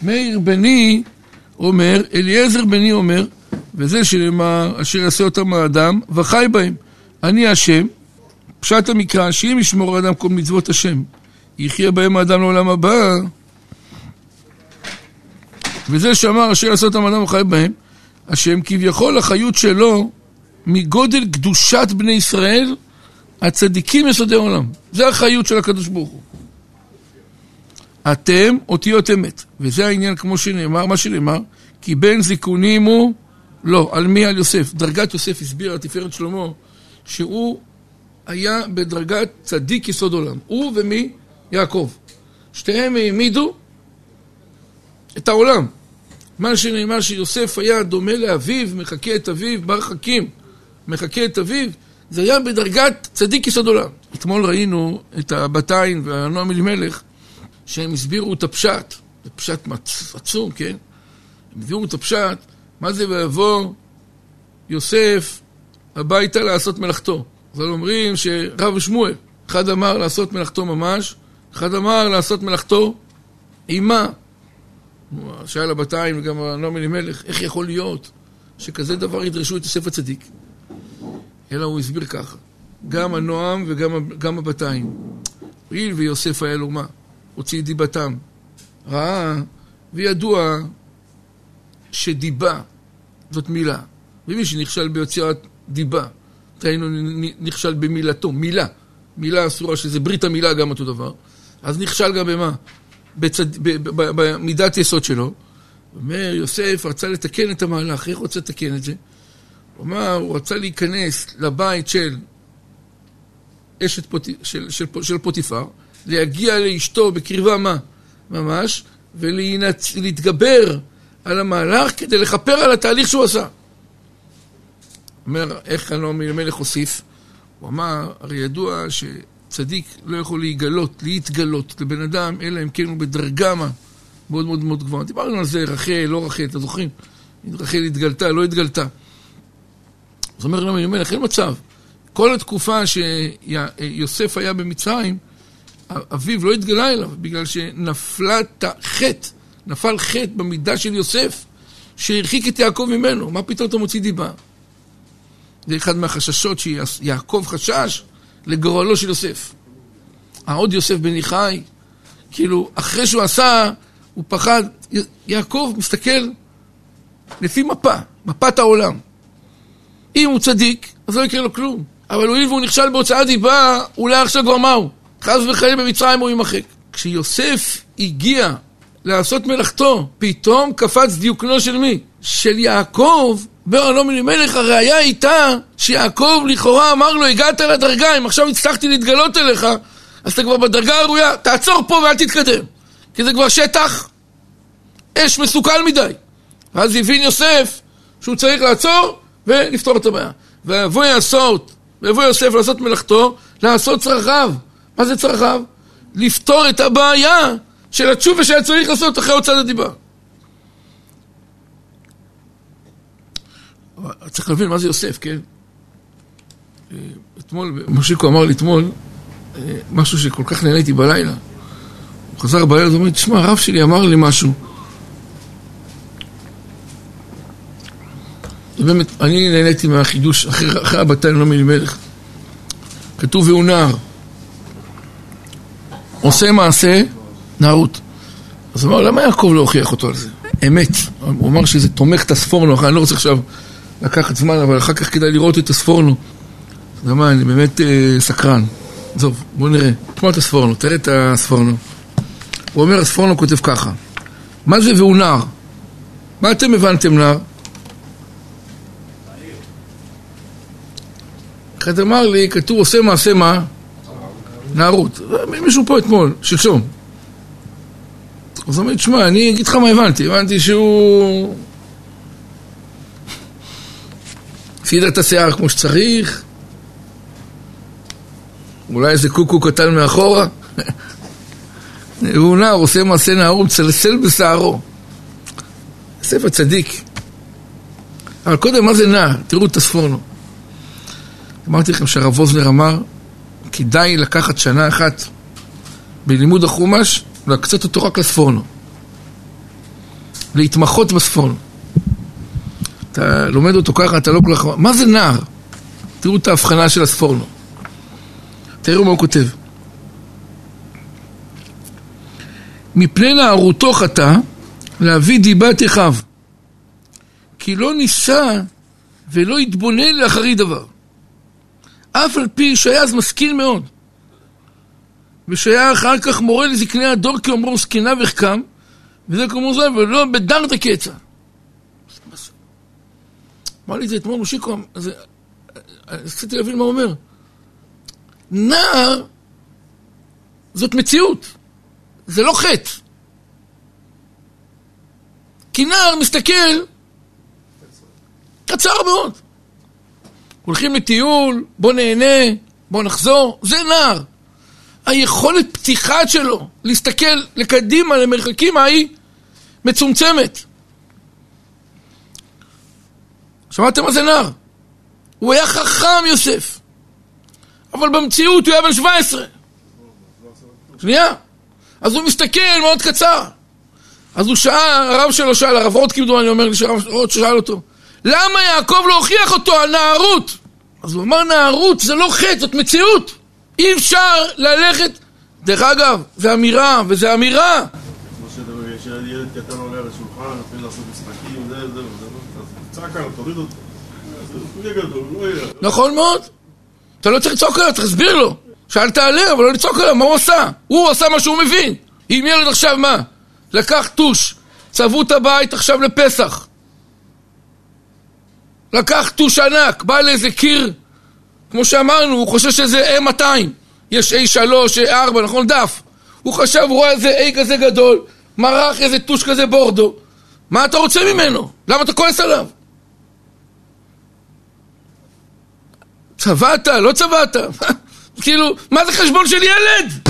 מאיר בני אומר, אליעזר בני אומר, וזה שנאמר, אשר יעשה אותם האדם, וחי בהם. אני השם, פשט המקרא, שאם ישמור האדם כל מצוות השם, יחיה בהם האדם לעולם הבא. וזה שאמר, אשר יעשה אותם האדם וחי בהם, השם כביכול החיות שלו מגודל קדושת בני ישראל, הצדיקים יסודי עולם. זה החיות של הקדוש ברוך הוא. אתם אותיות אמת, וזה העניין כמו שנאמר, מה שנאמר, כי בין זיכונים הוא, לא, על מי? על יוסף. דרגת יוסף הסבירה תפארת שלמה, שהוא היה בדרגת צדיק יסוד עולם. הוא ומי? יעקב. שתיהם העמידו את העולם. מה שנאמר שיוסף היה דומה לאביו, מחקה את אביו, בר חכים, מחקה את אביו, זה היה בדרגת צדיק יסוד עולם. אתמול ראינו את הבתיים והנועם אלימלך, שהם הסבירו את הפשט, זה פשט עצום, כן? הם הסבירו את הפשט, מה זה ויבוא יוסף הביתה לעשות מלאכתו. אז אומרים שרב שמואל, אחד אמר לעשות מלאכתו ממש, אחד אמר לעשות מלאכתו אימה. שאל הבתיים וגם הנועם אלימלך, איך יכול להיות שכזה דבר ידרשו את יוסף הצדיק? אלא הוא הסביר ככה, גם הנועם וגם הבתיים. הואיל ויוסף היה לו מה? הוציא דיבתם. ראה וידוע שדיבה זאת מילה. ומי שנכשל ביצירת דיבה, דהיינו נכשל במילתו, מילה. מילה אסורה שזה ברית המילה גם אותו דבר. אז נכשל גם במה? בצד... במידת יסוד שלו. אומר, יוסף רצה לתקן את המהלך, איך רוצה לתקן את זה? הוא אמר, הוא רצה להיכנס לבית של אשת פוט... של, של, של פוטיפר, להגיע לאשתו בקרבה מה? ממש, ולהתגבר על המהלך כדי לכפר על התהליך שהוא עשה. אומר, איך הנועם אלימלך הוסיף? הוא אמר, הרי ידוע שצדיק לא יכול להיגלות, להתגלות לבן אדם, אלא אם כן הוא בדרגה מה מאוד מאוד מאוד גבוהה. דיברנו על זה, רחל, לא רחל, אתם זוכרים? רחל התגלתה, לא התגלתה. זאת אומרת, הנועם אלימלך, אין מצב. כל התקופה שיוסף היה במצרים, אביו לא התגלה אליו, בגלל שנפלת חטא, נפל חטא במידה של יוסף, שהרחיק את יעקב ממנו. מה פתאום אתה מוציא דיבה? זה אחד מהחששות שיעקב חשש לגורלו של יוסף. העוד יוסף בן יחי, כאילו, אחרי שהוא עשה, הוא פחד. יעקב מסתכל לפי מפה, מפת העולם. אם הוא צדיק, אז לא יקרה לו כלום. אבל הואיל והוא נכשל בהוצאת דיבה, אולי עכשיו כבר מהו? חס וחלילה במצרים הוא יימחק. כשיוסף הגיע לעשות מלאכתו, פתאום קפץ דיוקנו של מי? של יעקב, אומר לא מלך, הראיה הייתה שיעקב לכאורה אמר לו, הגעת לדרגה, אם עכשיו הצלחתי להתגלות אליך, אז אתה כבר בדרגה הראויה, תעצור פה ואל תתקדם. כי זה כבר שטח אש מסוכן מדי. ואז הבין יוסף שהוא צריך לעצור ולפתור את הבעיה. ויבוא יוסף לעשות מלאכתו, לעשות צרכיו. מה זה צרכיו? לפתור את הבעיה של התשובה שהיה צריך לעשות אחרי הוצאת הדיבה. צריך להבין מה זה יוסף, כן? אתמול, מושיקו אמר לי אתמול משהו שכל כך נהניתי בלילה. הוא חזר בלילה, הוא אומר, תשמע, הרב שלי אמר לי משהו. באמת, אני נהניתי מהחידוש, אחרי, אחרי הבתיים לא מלמלך. כתוב והוא נער. עושה מעשה נערות. אז הוא אמר, למה יעקב לא הוכיח אותו על זה? אמת. הוא אמר שזה תומך את הספורנו, אני לא רוצה עכשיו לקחת זמן, אבל אחר כך כדאי לראות את הספורנו. אתה יודע מה, אני באמת אה, סקרן. עזוב, בוא נראה. תשמע את הספורנו, תראה את הספורנו. הוא אומר, הספורנו כותב ככה. מה זה והוא נער? מה אתם הבנתם נער? אחד אמר לי, כתוב עושה מעשה מה? נערות. מישהו פה אתמול, שלשום. אז אומר, תשמע, אני אגיד לך מה הבנתי, הבנתי שהוא... סידר את השיער כמו שצריך, אולי איזה קוקו קטן מאחורה. הוא נער, עושה מעשה נערות, מצלצל בשערו. ספר צדיק. אבל קודם, מה זה נער? תראו את הספורנו. אמרתי לכם שהרב ווזנר אמר, כדאי לקחת שנה אחת בלימוד החומש, להקצות אותו רק לספורנו. להתמחות בספורנו. אתה לומד אותו ככה, אתה לא כל כך... מה זה נער? תראו את ההבחנה של הספורנו. תראו מה הוא כותב. מפני נערותו חטא, להביא דיבת אחיו. כי לא ניסה ולא התבונן לאחרי דבר. אף על פי שהיה אז משכיל מאוד. ושהיה אחר כך מורה לזקני הדור כאומרו זקנה וחכם, וזה כמו זה, ולא בדרת קצה. אמר לי את זה אתמול מושיקו, אז רציתי להבין מה הוא אומר. נער זאת מציאות, זה לא חטא. כי נער מסתכל קצר מאוד. הולכים לטיול, בוא נהנה, בוא נחזור, זה נער. היכולת פתיחה שלו להסתכל לקדימה, למרחקים ההיא, מצומצמת. שמעתם מה זה נער? הוא היה חכם יוסף, אבל במציאות הוא היה בן 17. שנייה. אז הוא מסתכל מאוד קצר. אז הוא שאל, הרב שלו שאל, הרב רוט כמדומני אומר לי שהרב רוט שאל אותו, למה יעקב לא הוכיח אותו על נערות? אז הוא אמר נערות זה לא חטא, זאת מציאות. אי אפשר ללכת... דרך אגב, זה אמירה, וזה אמירה. כמו שילד קטן עולה על השולחן, מתחיל לעשות משחקים, זה, זה, זה, זה, צעק עליו, תוריד אותו. הוא יהיה גדול, הוא יהיה. נכון מאוד. אתה לא צריך לצעוק עליו, צריך להסביר לו. שאל תעלה, אבל לא לצעוק עליו, מה הוא עשה? הוא עשה מה שהוא מבין. אם ילד עכשיו מה? לקח טוש, צבעו את הבית עכשיו לפסח. לקח טוש ענק, בא לאיזה קיר, כמו שאמרנו, הוא חושב שזה A200. יש A3, A4, נכון? דף. הוא חשב, הוא רואה איזה A כזה גדול, מרח איזה טוש כזה בורדו. מה אתה רוצה ממנו? למה אתה כועס עליו? צבעת, לא צבעת. כאילו, מה זה חשבון של ילד?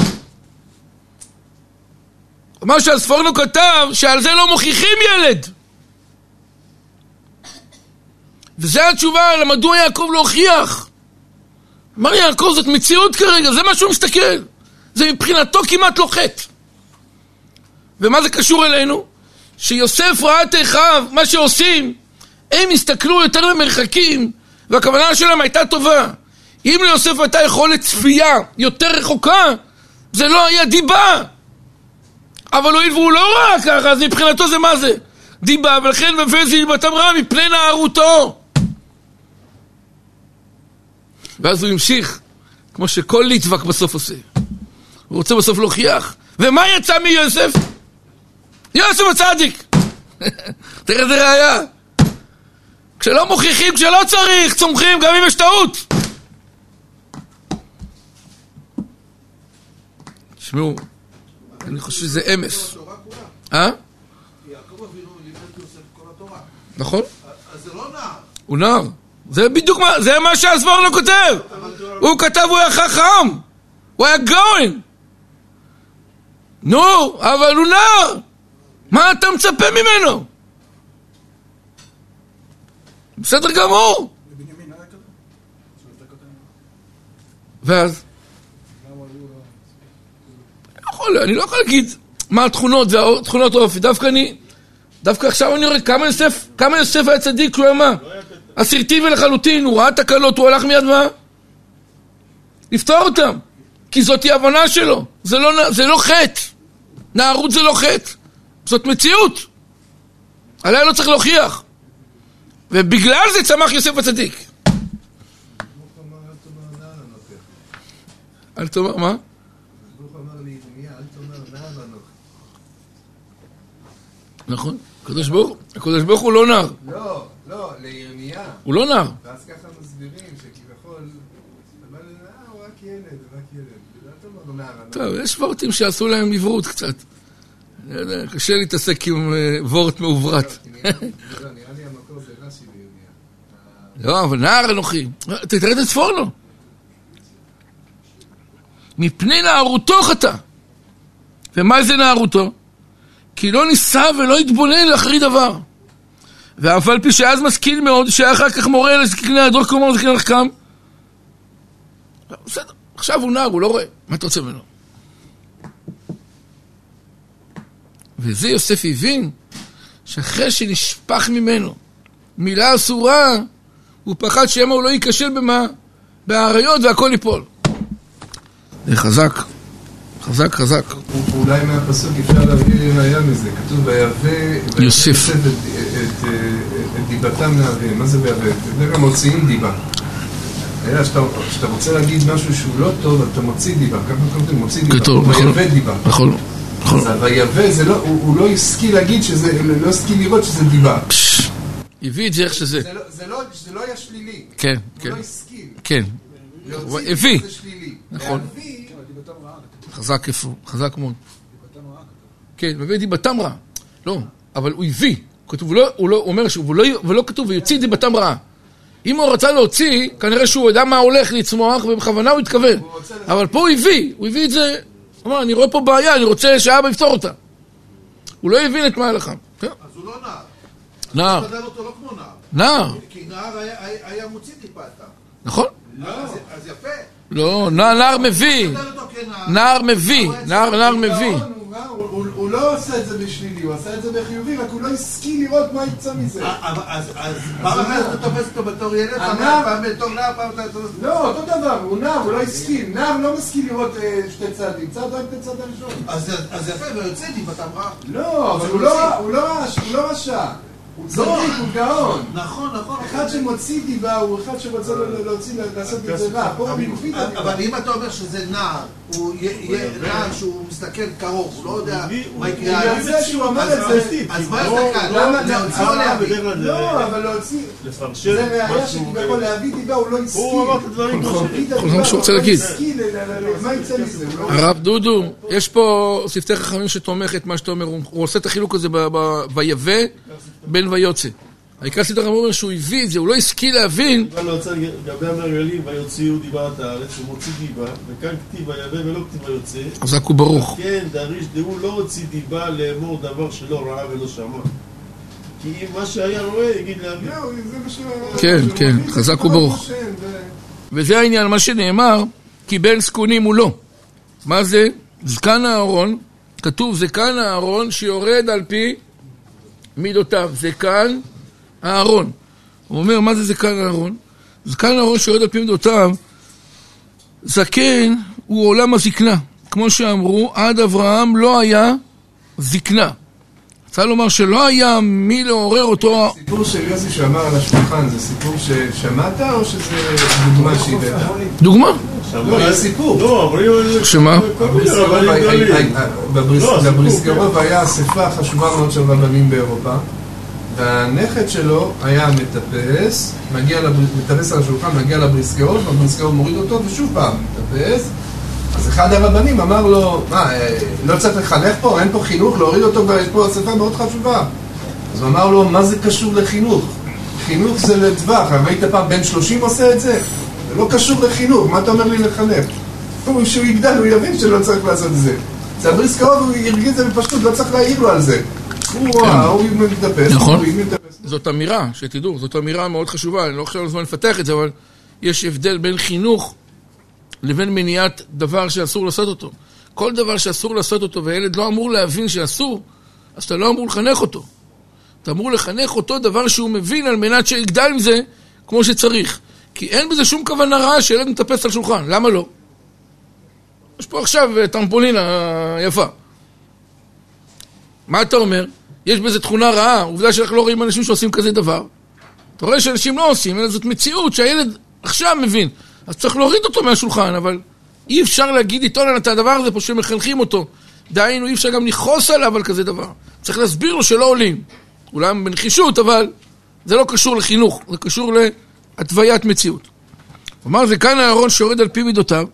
מה שהספורנו כתב, שעל זה לא מוכיחים ילד. וזו התשובה למדוע יעקב לא הוכיח. אמר יעקב, זאת מציאות כרגע, זה מה שהוא מסתכל. זה מבחינתו כמעט לא חטא. ומה זה קשור אלינו? שיוסף ראה את אחיו, מה שעושים, הם הסתכלו יותר במרחקים, והכוונה שלהם הייתה טובה. אם ליוסף הייתה יכולת צפייה יותר רחוקה, זה לא היה דיבה. אבל הואיל והוא לא ראה ככה, אז מבחינתו זה מה זה? דיבה, ולכן בפזי דיבתם רע מפני נערותו. ואז הוא המשיך, כמו שכל ליטבק בסוף עושה. הוא רוצה בסוף להוכיח. ומה יצא מיוסף? יוסף הצדיק! תראה איזה ראייה. כשלא מוכיחים, כשלא צריך, צומחים, גם אם יש טעות. תשמעו, אני חושב שזה אמס. אה? נכון. אז זה לא נער. הוא נער. זה בדיוק מה, זה מה שהסבורנו כותב. הוא כתב, הוא היה חכם. הוא היה גאון. נו, אבל הוא נער. מה אתה מצפה ממנו? בסדר גמור. ואז? יכול, אני לא יכול להגיד מה התכונות, זה תכונות האופי, דווקא אני, דווקא עכשיו אני רואה כמה יוסף, כמה יוסף היה צדיק, הוא היה מה? אסרטיבי לחלוטין, הוא ראה תקלות, הוא הלך מיד מה? לפתור אותם, כי זאת היא הבנה שלו, זה לא, זה לא חטא, נערות זה לא חטא, זאת מציאות, עליה לא צריך להוכיח, ובגלל זה צמח יוסף הצדיק. אל תאמר, מה? נכון, הקדוש ברוך הוא לא נער. לא, לא, לירמיה. הוא לא נער. ואז ככה מסבירים שכביכול. טוב, יש וורטים שעשו להם עברות קצת. יודע, קשה להתעסק עם אה, וורט מעוברת. רש"י בירמיה. לא, אבל נער אנוכי. תראה את הספור לו. מפני נערותו חטא. ומה זה נערותו? כי לא ניסה ולא התבונן לאחרי דבר. ואף על פי שאז משכיל מאוד, שהיה אחר כך מורה לזקני הדור כלומר זקני לחכם. בסדר, עכשיו הוא נער, הוא לא רואה. מה אתה רוצה ממנו? וזה יוסף הבין, שאחרי שנשפך ממנו מילה אסורה, הוא פחד שמא הוא לא ייכשל במה? באריות והכל ייפול. זה חזק. חזק, חזק. אולי מהפסוק אפשר להביא ראייה מזה, כתוב ויבא יוסף. את- דיבתם להביא, מה זה ויבא? בדרך כלל מוציאים דיבה. אלא שאתה שאתה רוצה להגיד משהו שהוא לא טוב, אתה מוציא דיבה, ככה כותבים, מוציא דיבה, כתוב, נכון. דיבה. נכון, נכון. אז זה לא, הוא הוא לא השכיל להגיד שזה, לא השכיל לראות שזה דיבה. הביא את זה איך שזה. זה לא- זה לא- זה לא היה שלילי, כן, הוא כן, לא השכיל. כן. הביא. זה. נכון. להביא, חזק איפה, חזק מאוד. כן, מביא דיבתם רע. לא, אבל הוא הביא. כתוב, הוא לא, הוא לא אומר שהוא לא, ולא כתוב, ויוציא דיבתם רעה. אם הוא רצה להוציא, כנראה שהוא ידע מה הולך לצמוח, ובכוונה הוא התכוון. אבל פה הוא הביא, הוא הביא את זה, הוא אמר, אני רואה פה בעיה, אני רוצה שאבא יפתור אותה. הוא לא הבין את מה הלכה. אז הוא לא נער. נער, לא נער. כי נער היה- מוציא טיפה את. נכון? אז אז יפה. לא, נער, מביא, אותו. נער מביא, נער, מביא. הוא- לא עשה את זה בשלילי, הוא עשה את זה בחיובי, רק הוא לא השכיל לראות מה יצא מזה. אה, אבל- אז אז פעם אחת אתה תופס אותו בתור ילד, פעם בתור נער, פעם אתה תופס... לא, אותו דבר, הוא נער, הוא לא השכיל. נער לא משכיל לראות אה, שתי צעדים, צעד רק את הצד הראשון. אז אז יפה, ויוצא דיבתם רע. לא, אבל הוא לא הוא לא רש- הוא לא רשע. הוא צדיק, הוא גאון. נכון, נכון. אחד שמוציא דיבה הוא אחד שרוצה ל- להוציא, לעשות את זה רע. הוא. אבל אם אתה אומר שזה נער, הוא יהיה נער שהוא מסתכל קרוב, הוא לא יודע מה יקרה בגלל עליו. זה שהוא אמר את זה. אז מה יש לך? למה? להוציא או להביא? לא, אבל להוציא... לפרשן זה ראייה שכביכול להביא דיבה הוא לא השכיל. הוא אמר את הדברים הוא את כל הדיבה, מה שהוא רוצה הוא לא להגיד. השכיל, ל- ל- ל- מה יצא מזה? הוא לא- הרב דודו, יש פה שפתי חכמים שתומך את מה שאתה אומר, הוא הוא עושה את החילוק הזה ב- ב- ויבא בין ויוצא. העיקר חכמים אומר שהוא הביא את זה, הוא לא השכיל להבין, לא יוצא לגבי המרגלים, ויוציאו דיבת הארץ, הוא מוציא דיבה, וכאן כתיב ויבא ולא כתיב ויוצא. חזק וברוך. כן, דריש דהוא לא הוציא דיבה לאמור דבר שלא ראה ולא שמע. כי אם מה שהיה רואה, יגיד להביא. כן, כן, חזק וברוך. וזה העניין, מה שנאמר, קיבל זקונים מולו. מה זה? זקן אהרון, כתוב זקן אהרון שיורד על פי מידותיו. זקן אהרון. הוא אומר, מה זה זקן אהרון? זקן אהרון שיורד על פי מידותיו, זקן הוא עולם הזקנה. כמו שאמרו, עד אברהם לא היה זקנה. רוצה לומר שלא היה מי לעורר אותו הסיפור של יוסי שאמר על השולחן, זה סיפור ששמעת או שזה דוגמה שהבאת? דוגמה. לא, יש סיפור. לא, אבל. שמה? לא, בבריסקרוב היה אספה חשובה מאוד של רבנים באירופה והנכד שלו היה מטפס, מטפס על השולחן, מגיע לבריסקרוב, הבריסקרוב מוריד אותו ושוב פעם מטפס אז אחד הרבנים אמר לו, מה, אה, לא צריך לחנך פה? אין פה חינוך? להוריד אותו, יש פה אספה מאוד חשובה אז הוא אמר לו, מה זה קשור לחינוך? חינוך זה לטווח, ראית פעם בן 30 עושה את זה? זה לא קשור לחינוך, מה אתה אומר לי לחנך? הוא, כשהוא יגדל הוא יבין שלא צריך לעשות את זה. זה הבריס קרוב, הוא הרגיש את זה בפשטות, לא צריך להעיר לו על זה. הוא רואה, הוא מתאפס, נכון. זאת אמירה, שתדעו, זאת אמירה מאוד חשובה, אני לא חושב על הזמן לפתח את זה, אבל יש הבדל בין חינוך לבין מניעת דבר שאסור לעשות אותו. כל דבר שאסור לעשות אותו וילד לא אמור להבין שאסור, אז אתה לא אמור לחנך אותו. אתה אמור לחנך אותו דבר שהוא מבין על מנת שיגדל עם זה כמו שצריך. כי אין בזה שום כוונה רעה שילד מטפס על שולחן, למה לא? יש פה עכשיו אה, טרמפולינה אה, יפה. מה אתה אומר? יש בזה תכונה רעה, עובדה שאנחנו לא רואים אנשים שעושים כזה דבר. אתה רואה שאנשים לא עושים, אלא זאת מציאות שהילד עכשיו מבין. אז צריך להוריד אותו מהשולחן, אבל אי אפשר להגיד לטעון את הדבר הזה פה שמחנכים אותו. דהיינו, אי אפשר גם לכעוס עליו על כזה דבר. צריך להסביר לו שלא עולים. אולי בנחישות, אבל זה לא קשור לחינוך, זה קשור להתוויית מציאות. כלומר, זקן אהרון שיורד על פי מידותיו,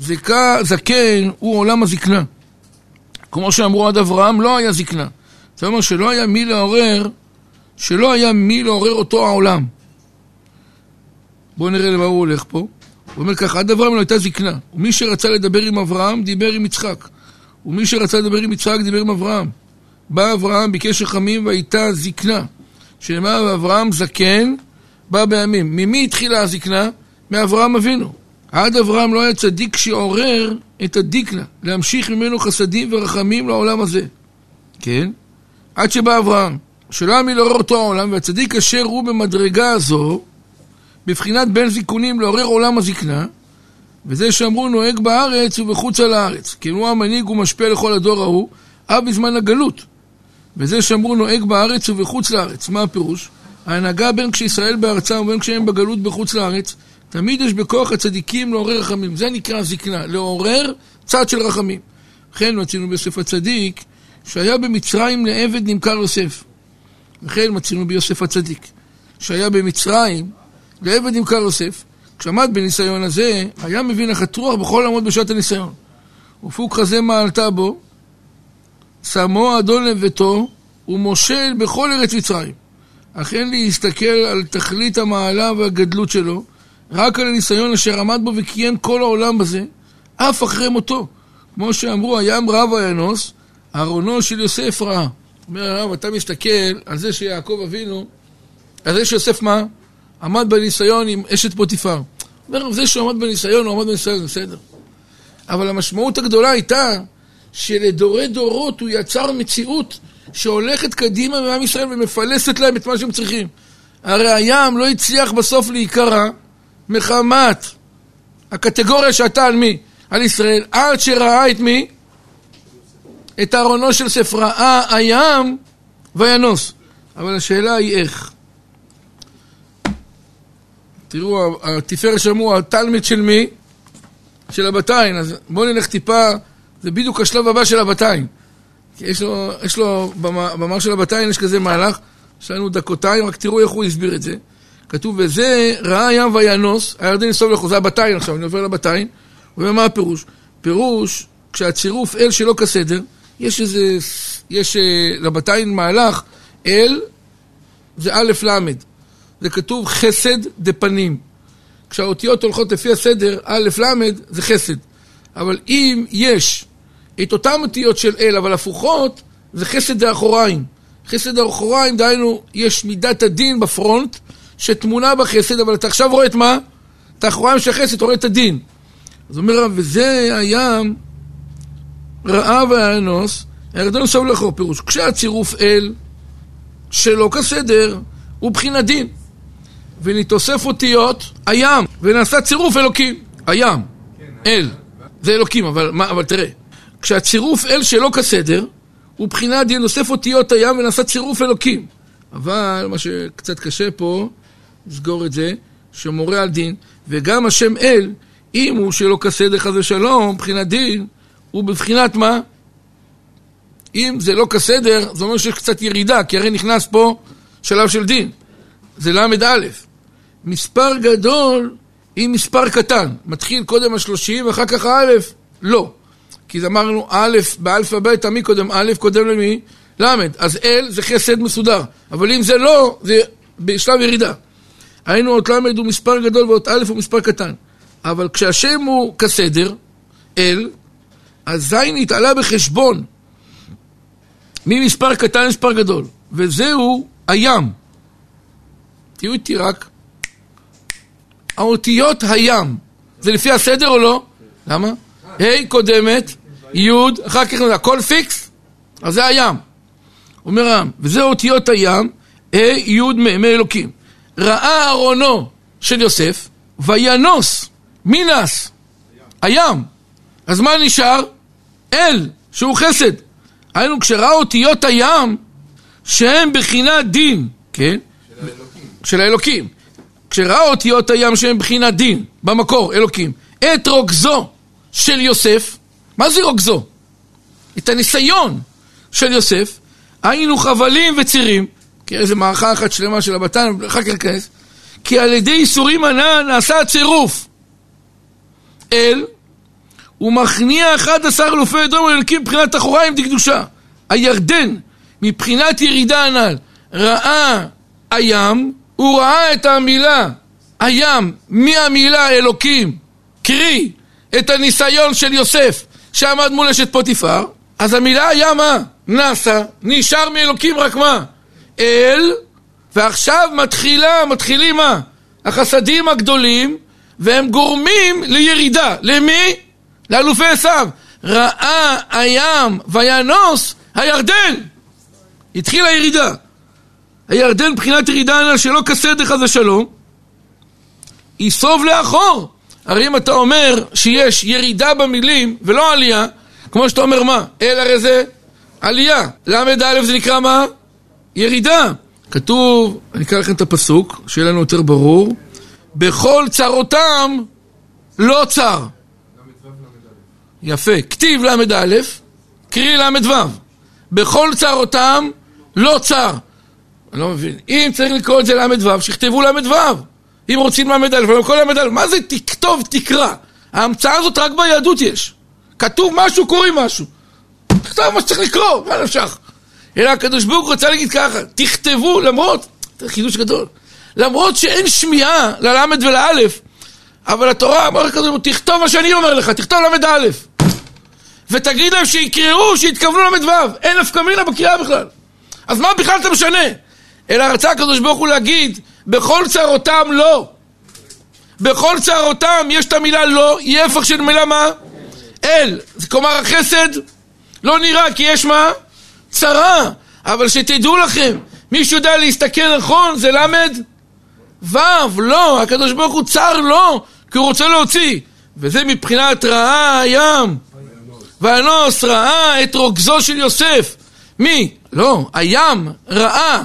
זקה, זקן הוא עולם הזקנה. כמו שאמרו עד אברהם, לא היה זקנה. זה אומר שלא היה מי לעורר, שלא היה מי לעורר אותו העולם. בואו נראה למה הוא הולך פה. הוא אומר ככה, עד אברהם לא הייתה זקנה. ומי שרצה לדבר עם אברהם, דיבר עם יצחק. ומי שרצה לדבר עם יצחק, דיבר עם אברהם. בא אברהם, ביקש רחמים, והייתה זקנה. שנאמר, אברהם זקן, בא בימים. ממי התחילה הזקנה? מאברהם אבינו. עד אברהם לא היה צדיק שעורר את הדיקנה, להמשיך ממנו חסדים ורחמים לעולם הזה. כן? עד שבא אברהם, שלא היה מי לעורר אותו העולם, והצדיק אשר הוא במדרגה הזו, בבחינת בין זיכונים לעורר עולם הזקנה, וזה שאמרו נוהג בארץ ובחוץ על הארץ. כן הוא המנהיג ומשפיע לכל הדור ההוא, אף בזמן הגלות. וזה שאמרו נוהג בארץ ובחוץ לארץ. מה הפירוש? ההנהגה בין כשישראל בארצם ובין כשהם בגלות בחוץ לארץ, תמיד יש בכוח הצדיקים לעורר רחמים. זה נקרא זקנה, לעורר צד של רחמים. וכן מצינו ביוסף הצדיק, שהיה במצרים לעבד נמכר יוסף. וכן מצינו ביוסף הצדיק, שהיה במצרים לעבד נמכר יוסף. כשעמד בניסיון הזה, היה מבין נחת רוח בכל לעמוד בשעת הניסיון. ופוק חזה מעלתה בו, שמו אדון לביתו, ומושל בכל ארץ מצרים. אך אין להסתכל על תכלית המעלה והגדלות שלו, רק על הניסיון אשר עמד בו וקיים כל העולם בזה, אף אחרי מותו. כמו שאמרו, הים רב וינוס, ארונו של יוסף רעה. אומר הרב, אתה מסתכל על זה שיעקב אבינו, על זה שיוסף מה? עמד בניסיון עם אשת פוטיפר. אומר, זה שהוא עמד בניסיון, הוא עמד בניסיון, בסדר. אבל המשמעות הגדולה הייתה שלדורי דורות הוא יצר מציאות שהולכת קדימה מעם ישראל ומפלסת להם את מה שהם צריכים. הרי הים לא הצליח בסוף להיקרע מחמת הקטגוריה שהייתה על מי? על ישראל, עד שראה את מי? את ארונו של ספר ראה הים וינוס. אבל השאלה היא איך. תראו, התפארת שמעו, התלמיד של מי? של הבתיים. אז בואו נלך טיפה, זה בדיוק השלב הבא של הבתיים. יש לו, יש לו, במאמר של הבתיים יש כזה מהלך, יש לנו דקותיים, רק תראו איך הוא הסביר את זה. כתוב, וזה ראה ים וינוס, הירדן יסוב לכו, זה הבתיים עכשיו, אני עובר לבתיים. הוא אומר, מה הפירוש? פירוש, כשהצירוף אל שלא כסדר, יש איזה, יש לבתיים מהלך, אל זה א' ל', זה כתוב חסד דפנים. כשהאותיות הולכות לפי הסדר, א' ל' זה חסד. אבל אם יש את אותן אותיות של אל, אבל הפוכות, זה חסד דאחוריים. חסד דאחוריים, דהיינו, יש מידת הדין בפרונט, שטמונה בחסד, אבל אתה עכשיו רואה את מה? את האחוריים של החסד, אתה רואה את הדין. אז אומר הרב, וזה הים רעה והאנוס, הירדן סוב לכו פירוש. כשהצירוף אל שלא כסדר, הוא בחינת דין. ונתוסף אותיות הים, ונעשה צירוף אלוקים. הים, אל, זה אלוקים, אבל, מה, אבל תראה, כשהצירוף אל שלא כסדר, הוא בחינת דין, נוסף אותיות הים ונעשה צירוף אלוקים. אבל מה שקצת קשה פה, נסגור את זה, שמורה על דין, וגם השם אל, אם הוא שלא כסדר חס ושלום, מבחינת דין, הוא בבחינת מה? אם זה לא כסדר, זה אומר שיש קצת ירידה, כי הרי נכנס פה שלב של דין. זה ל"א. מספר גדול עם מספר קטן. מתחיל קודם השלושים ואחר כך א', לא. כי אמרנו א', באלפאבית, מי קודם א', קודם למי? ל'. אז אל זה חסד מסודר. אבל אם זה לא, זה בשלב ירידה. היינו אות ל' הוא מספר גדול ואות א' הוא מספר קטן. אבל כשהשם הוא כסדר, אל, אז ז' התעלה בחשבון ממספר קטן למספר גדול. וזהו הים. תהיו איתי רק. האותיות הים, זה לפי הסדר או לא? למה? ה' קודמת, י', אחר כך הכל פיקס, אז זה הים. אומר העם, וזה אותיות הים, ה' י' מ' מאלוקים. ראה ארונו של יוסף, וינוס, מי נס? הים. אז מה נשאר? אל, שהוא חסד. היינו, כשראה אותיות הים, שהם בחינת דין, כן? של האלוקים. של האלוקים. כשראה אותיות הים שהם בחינת דין, במקור, אלוקים, את רוגזו של יוסף, מה זה רוגזו? את הניסיון של יוסף, היינו חבלים וצירים, כי איזה מערכה אחת שלמה של הבתן, אחר כך ניכנס, כי על ידי איסורים הנ"ל נעשה הצירוף אל, ומכניע 11 אלופי אדום ולקים מבחינת אחוריים דקדושה. הירדן, מבחינת ירידה הנ"ל, ראה הים, הוא ראה את המילה הים מהמילה אלוקים, קרי את הניסיון של יוסף שעמד מול אשת פוטיפר, אז המילה היה מה? נסה, נשאר מאלוקים רק מה? אל, ועכשיו מתחילה, מתחילים מה? החסדים הגדולים, והם גורמים לירידה. למי? לאלופי עשיו. ראה הים וינוס הירדן. התחילה ירידה. הירדן מבחינת ירידה הנ"ל שלא כסדר חס ושלום, יסוב לאחור. הרי אם אתה אומר שיש ירידה במילים ולא עלייה, כמו שאתה אומר מה? אל הרי זה עלייה. ל"א זה נקרא מה? ירידה. כתוב, אני אקרא לכם את הפסוק, שיהיה לנו יותר ברור, בכל צרותם לא צר. יפה. כתיב ל"א, קרי ל"ו. בכל צרותם לא צר. אני לא מבין. אם צריך לקרוא את זה ל"ו, שיכתבו ל"ו. אם רוצים ל"א, אבל כל ל"א, מה זה תכתוב, תקרא? ההמצאה הזאת רק ביהדות יש. כתוב משהו, קוראים משהו. תכתוב מה שצריך לקרוא, מה נפשך? אלא הקדוש ברוך רצה להגיד ככה, תכתבו, למרות, זה חידוש גדול, למרות שאין שמיעה ללמד ולאלף, אבל התורה אמר הקדוש ברוך הוא, תכתוב מה שאני אומר לך, תכתוב ל"א. ותגיד להם שיקראו, שיתכוונו ל"ו. אין נפקא מינה בקריאה בכלל. אז מה בכלל אתה משנה? אלא רצה הקדוש ברוך הוא להגיד, בכל צרותם לא. בכל צרותם יש את המילה לא, היא הפך של מילה מה? אל. כלומר החסד לא נראה כי יש מה? צרה. אבל שתדעו לכם, מישהו יודע להסתכל נכון, זה למד? ו', לא, הקדוש ברוך הוא צר לא, כי הוא רוצה להוציא. וזה מבחינת רעה הים. ואנוס ראה את רוגזו של יוסף. מי? לא, הים ראה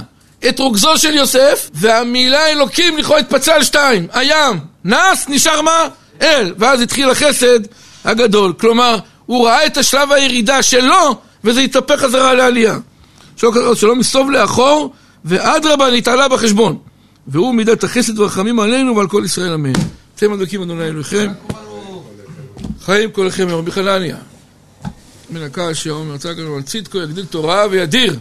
את רוגזו של יוסף, והמילה אלוקים לכאורה התפצל על שתיים. הים נס, נשאר מה? אל. ואז התחיל החסד הגדול. כלומר, הוא ראה את השלב הירידה שלו, וזה התהפך חזרה לעלייה. שלא שלא מסוב לאחור, ואדרבה נתעלה בחשבון. והוא מידת החסד והרחמים עלינו ועל כל ישראל אמן. אתם מדבקים אדוני אלוהיכם. חיים כל לכם, רבי חנניה. הקש יאמר צעק לנו על צדקו יגדיל תורה וידיר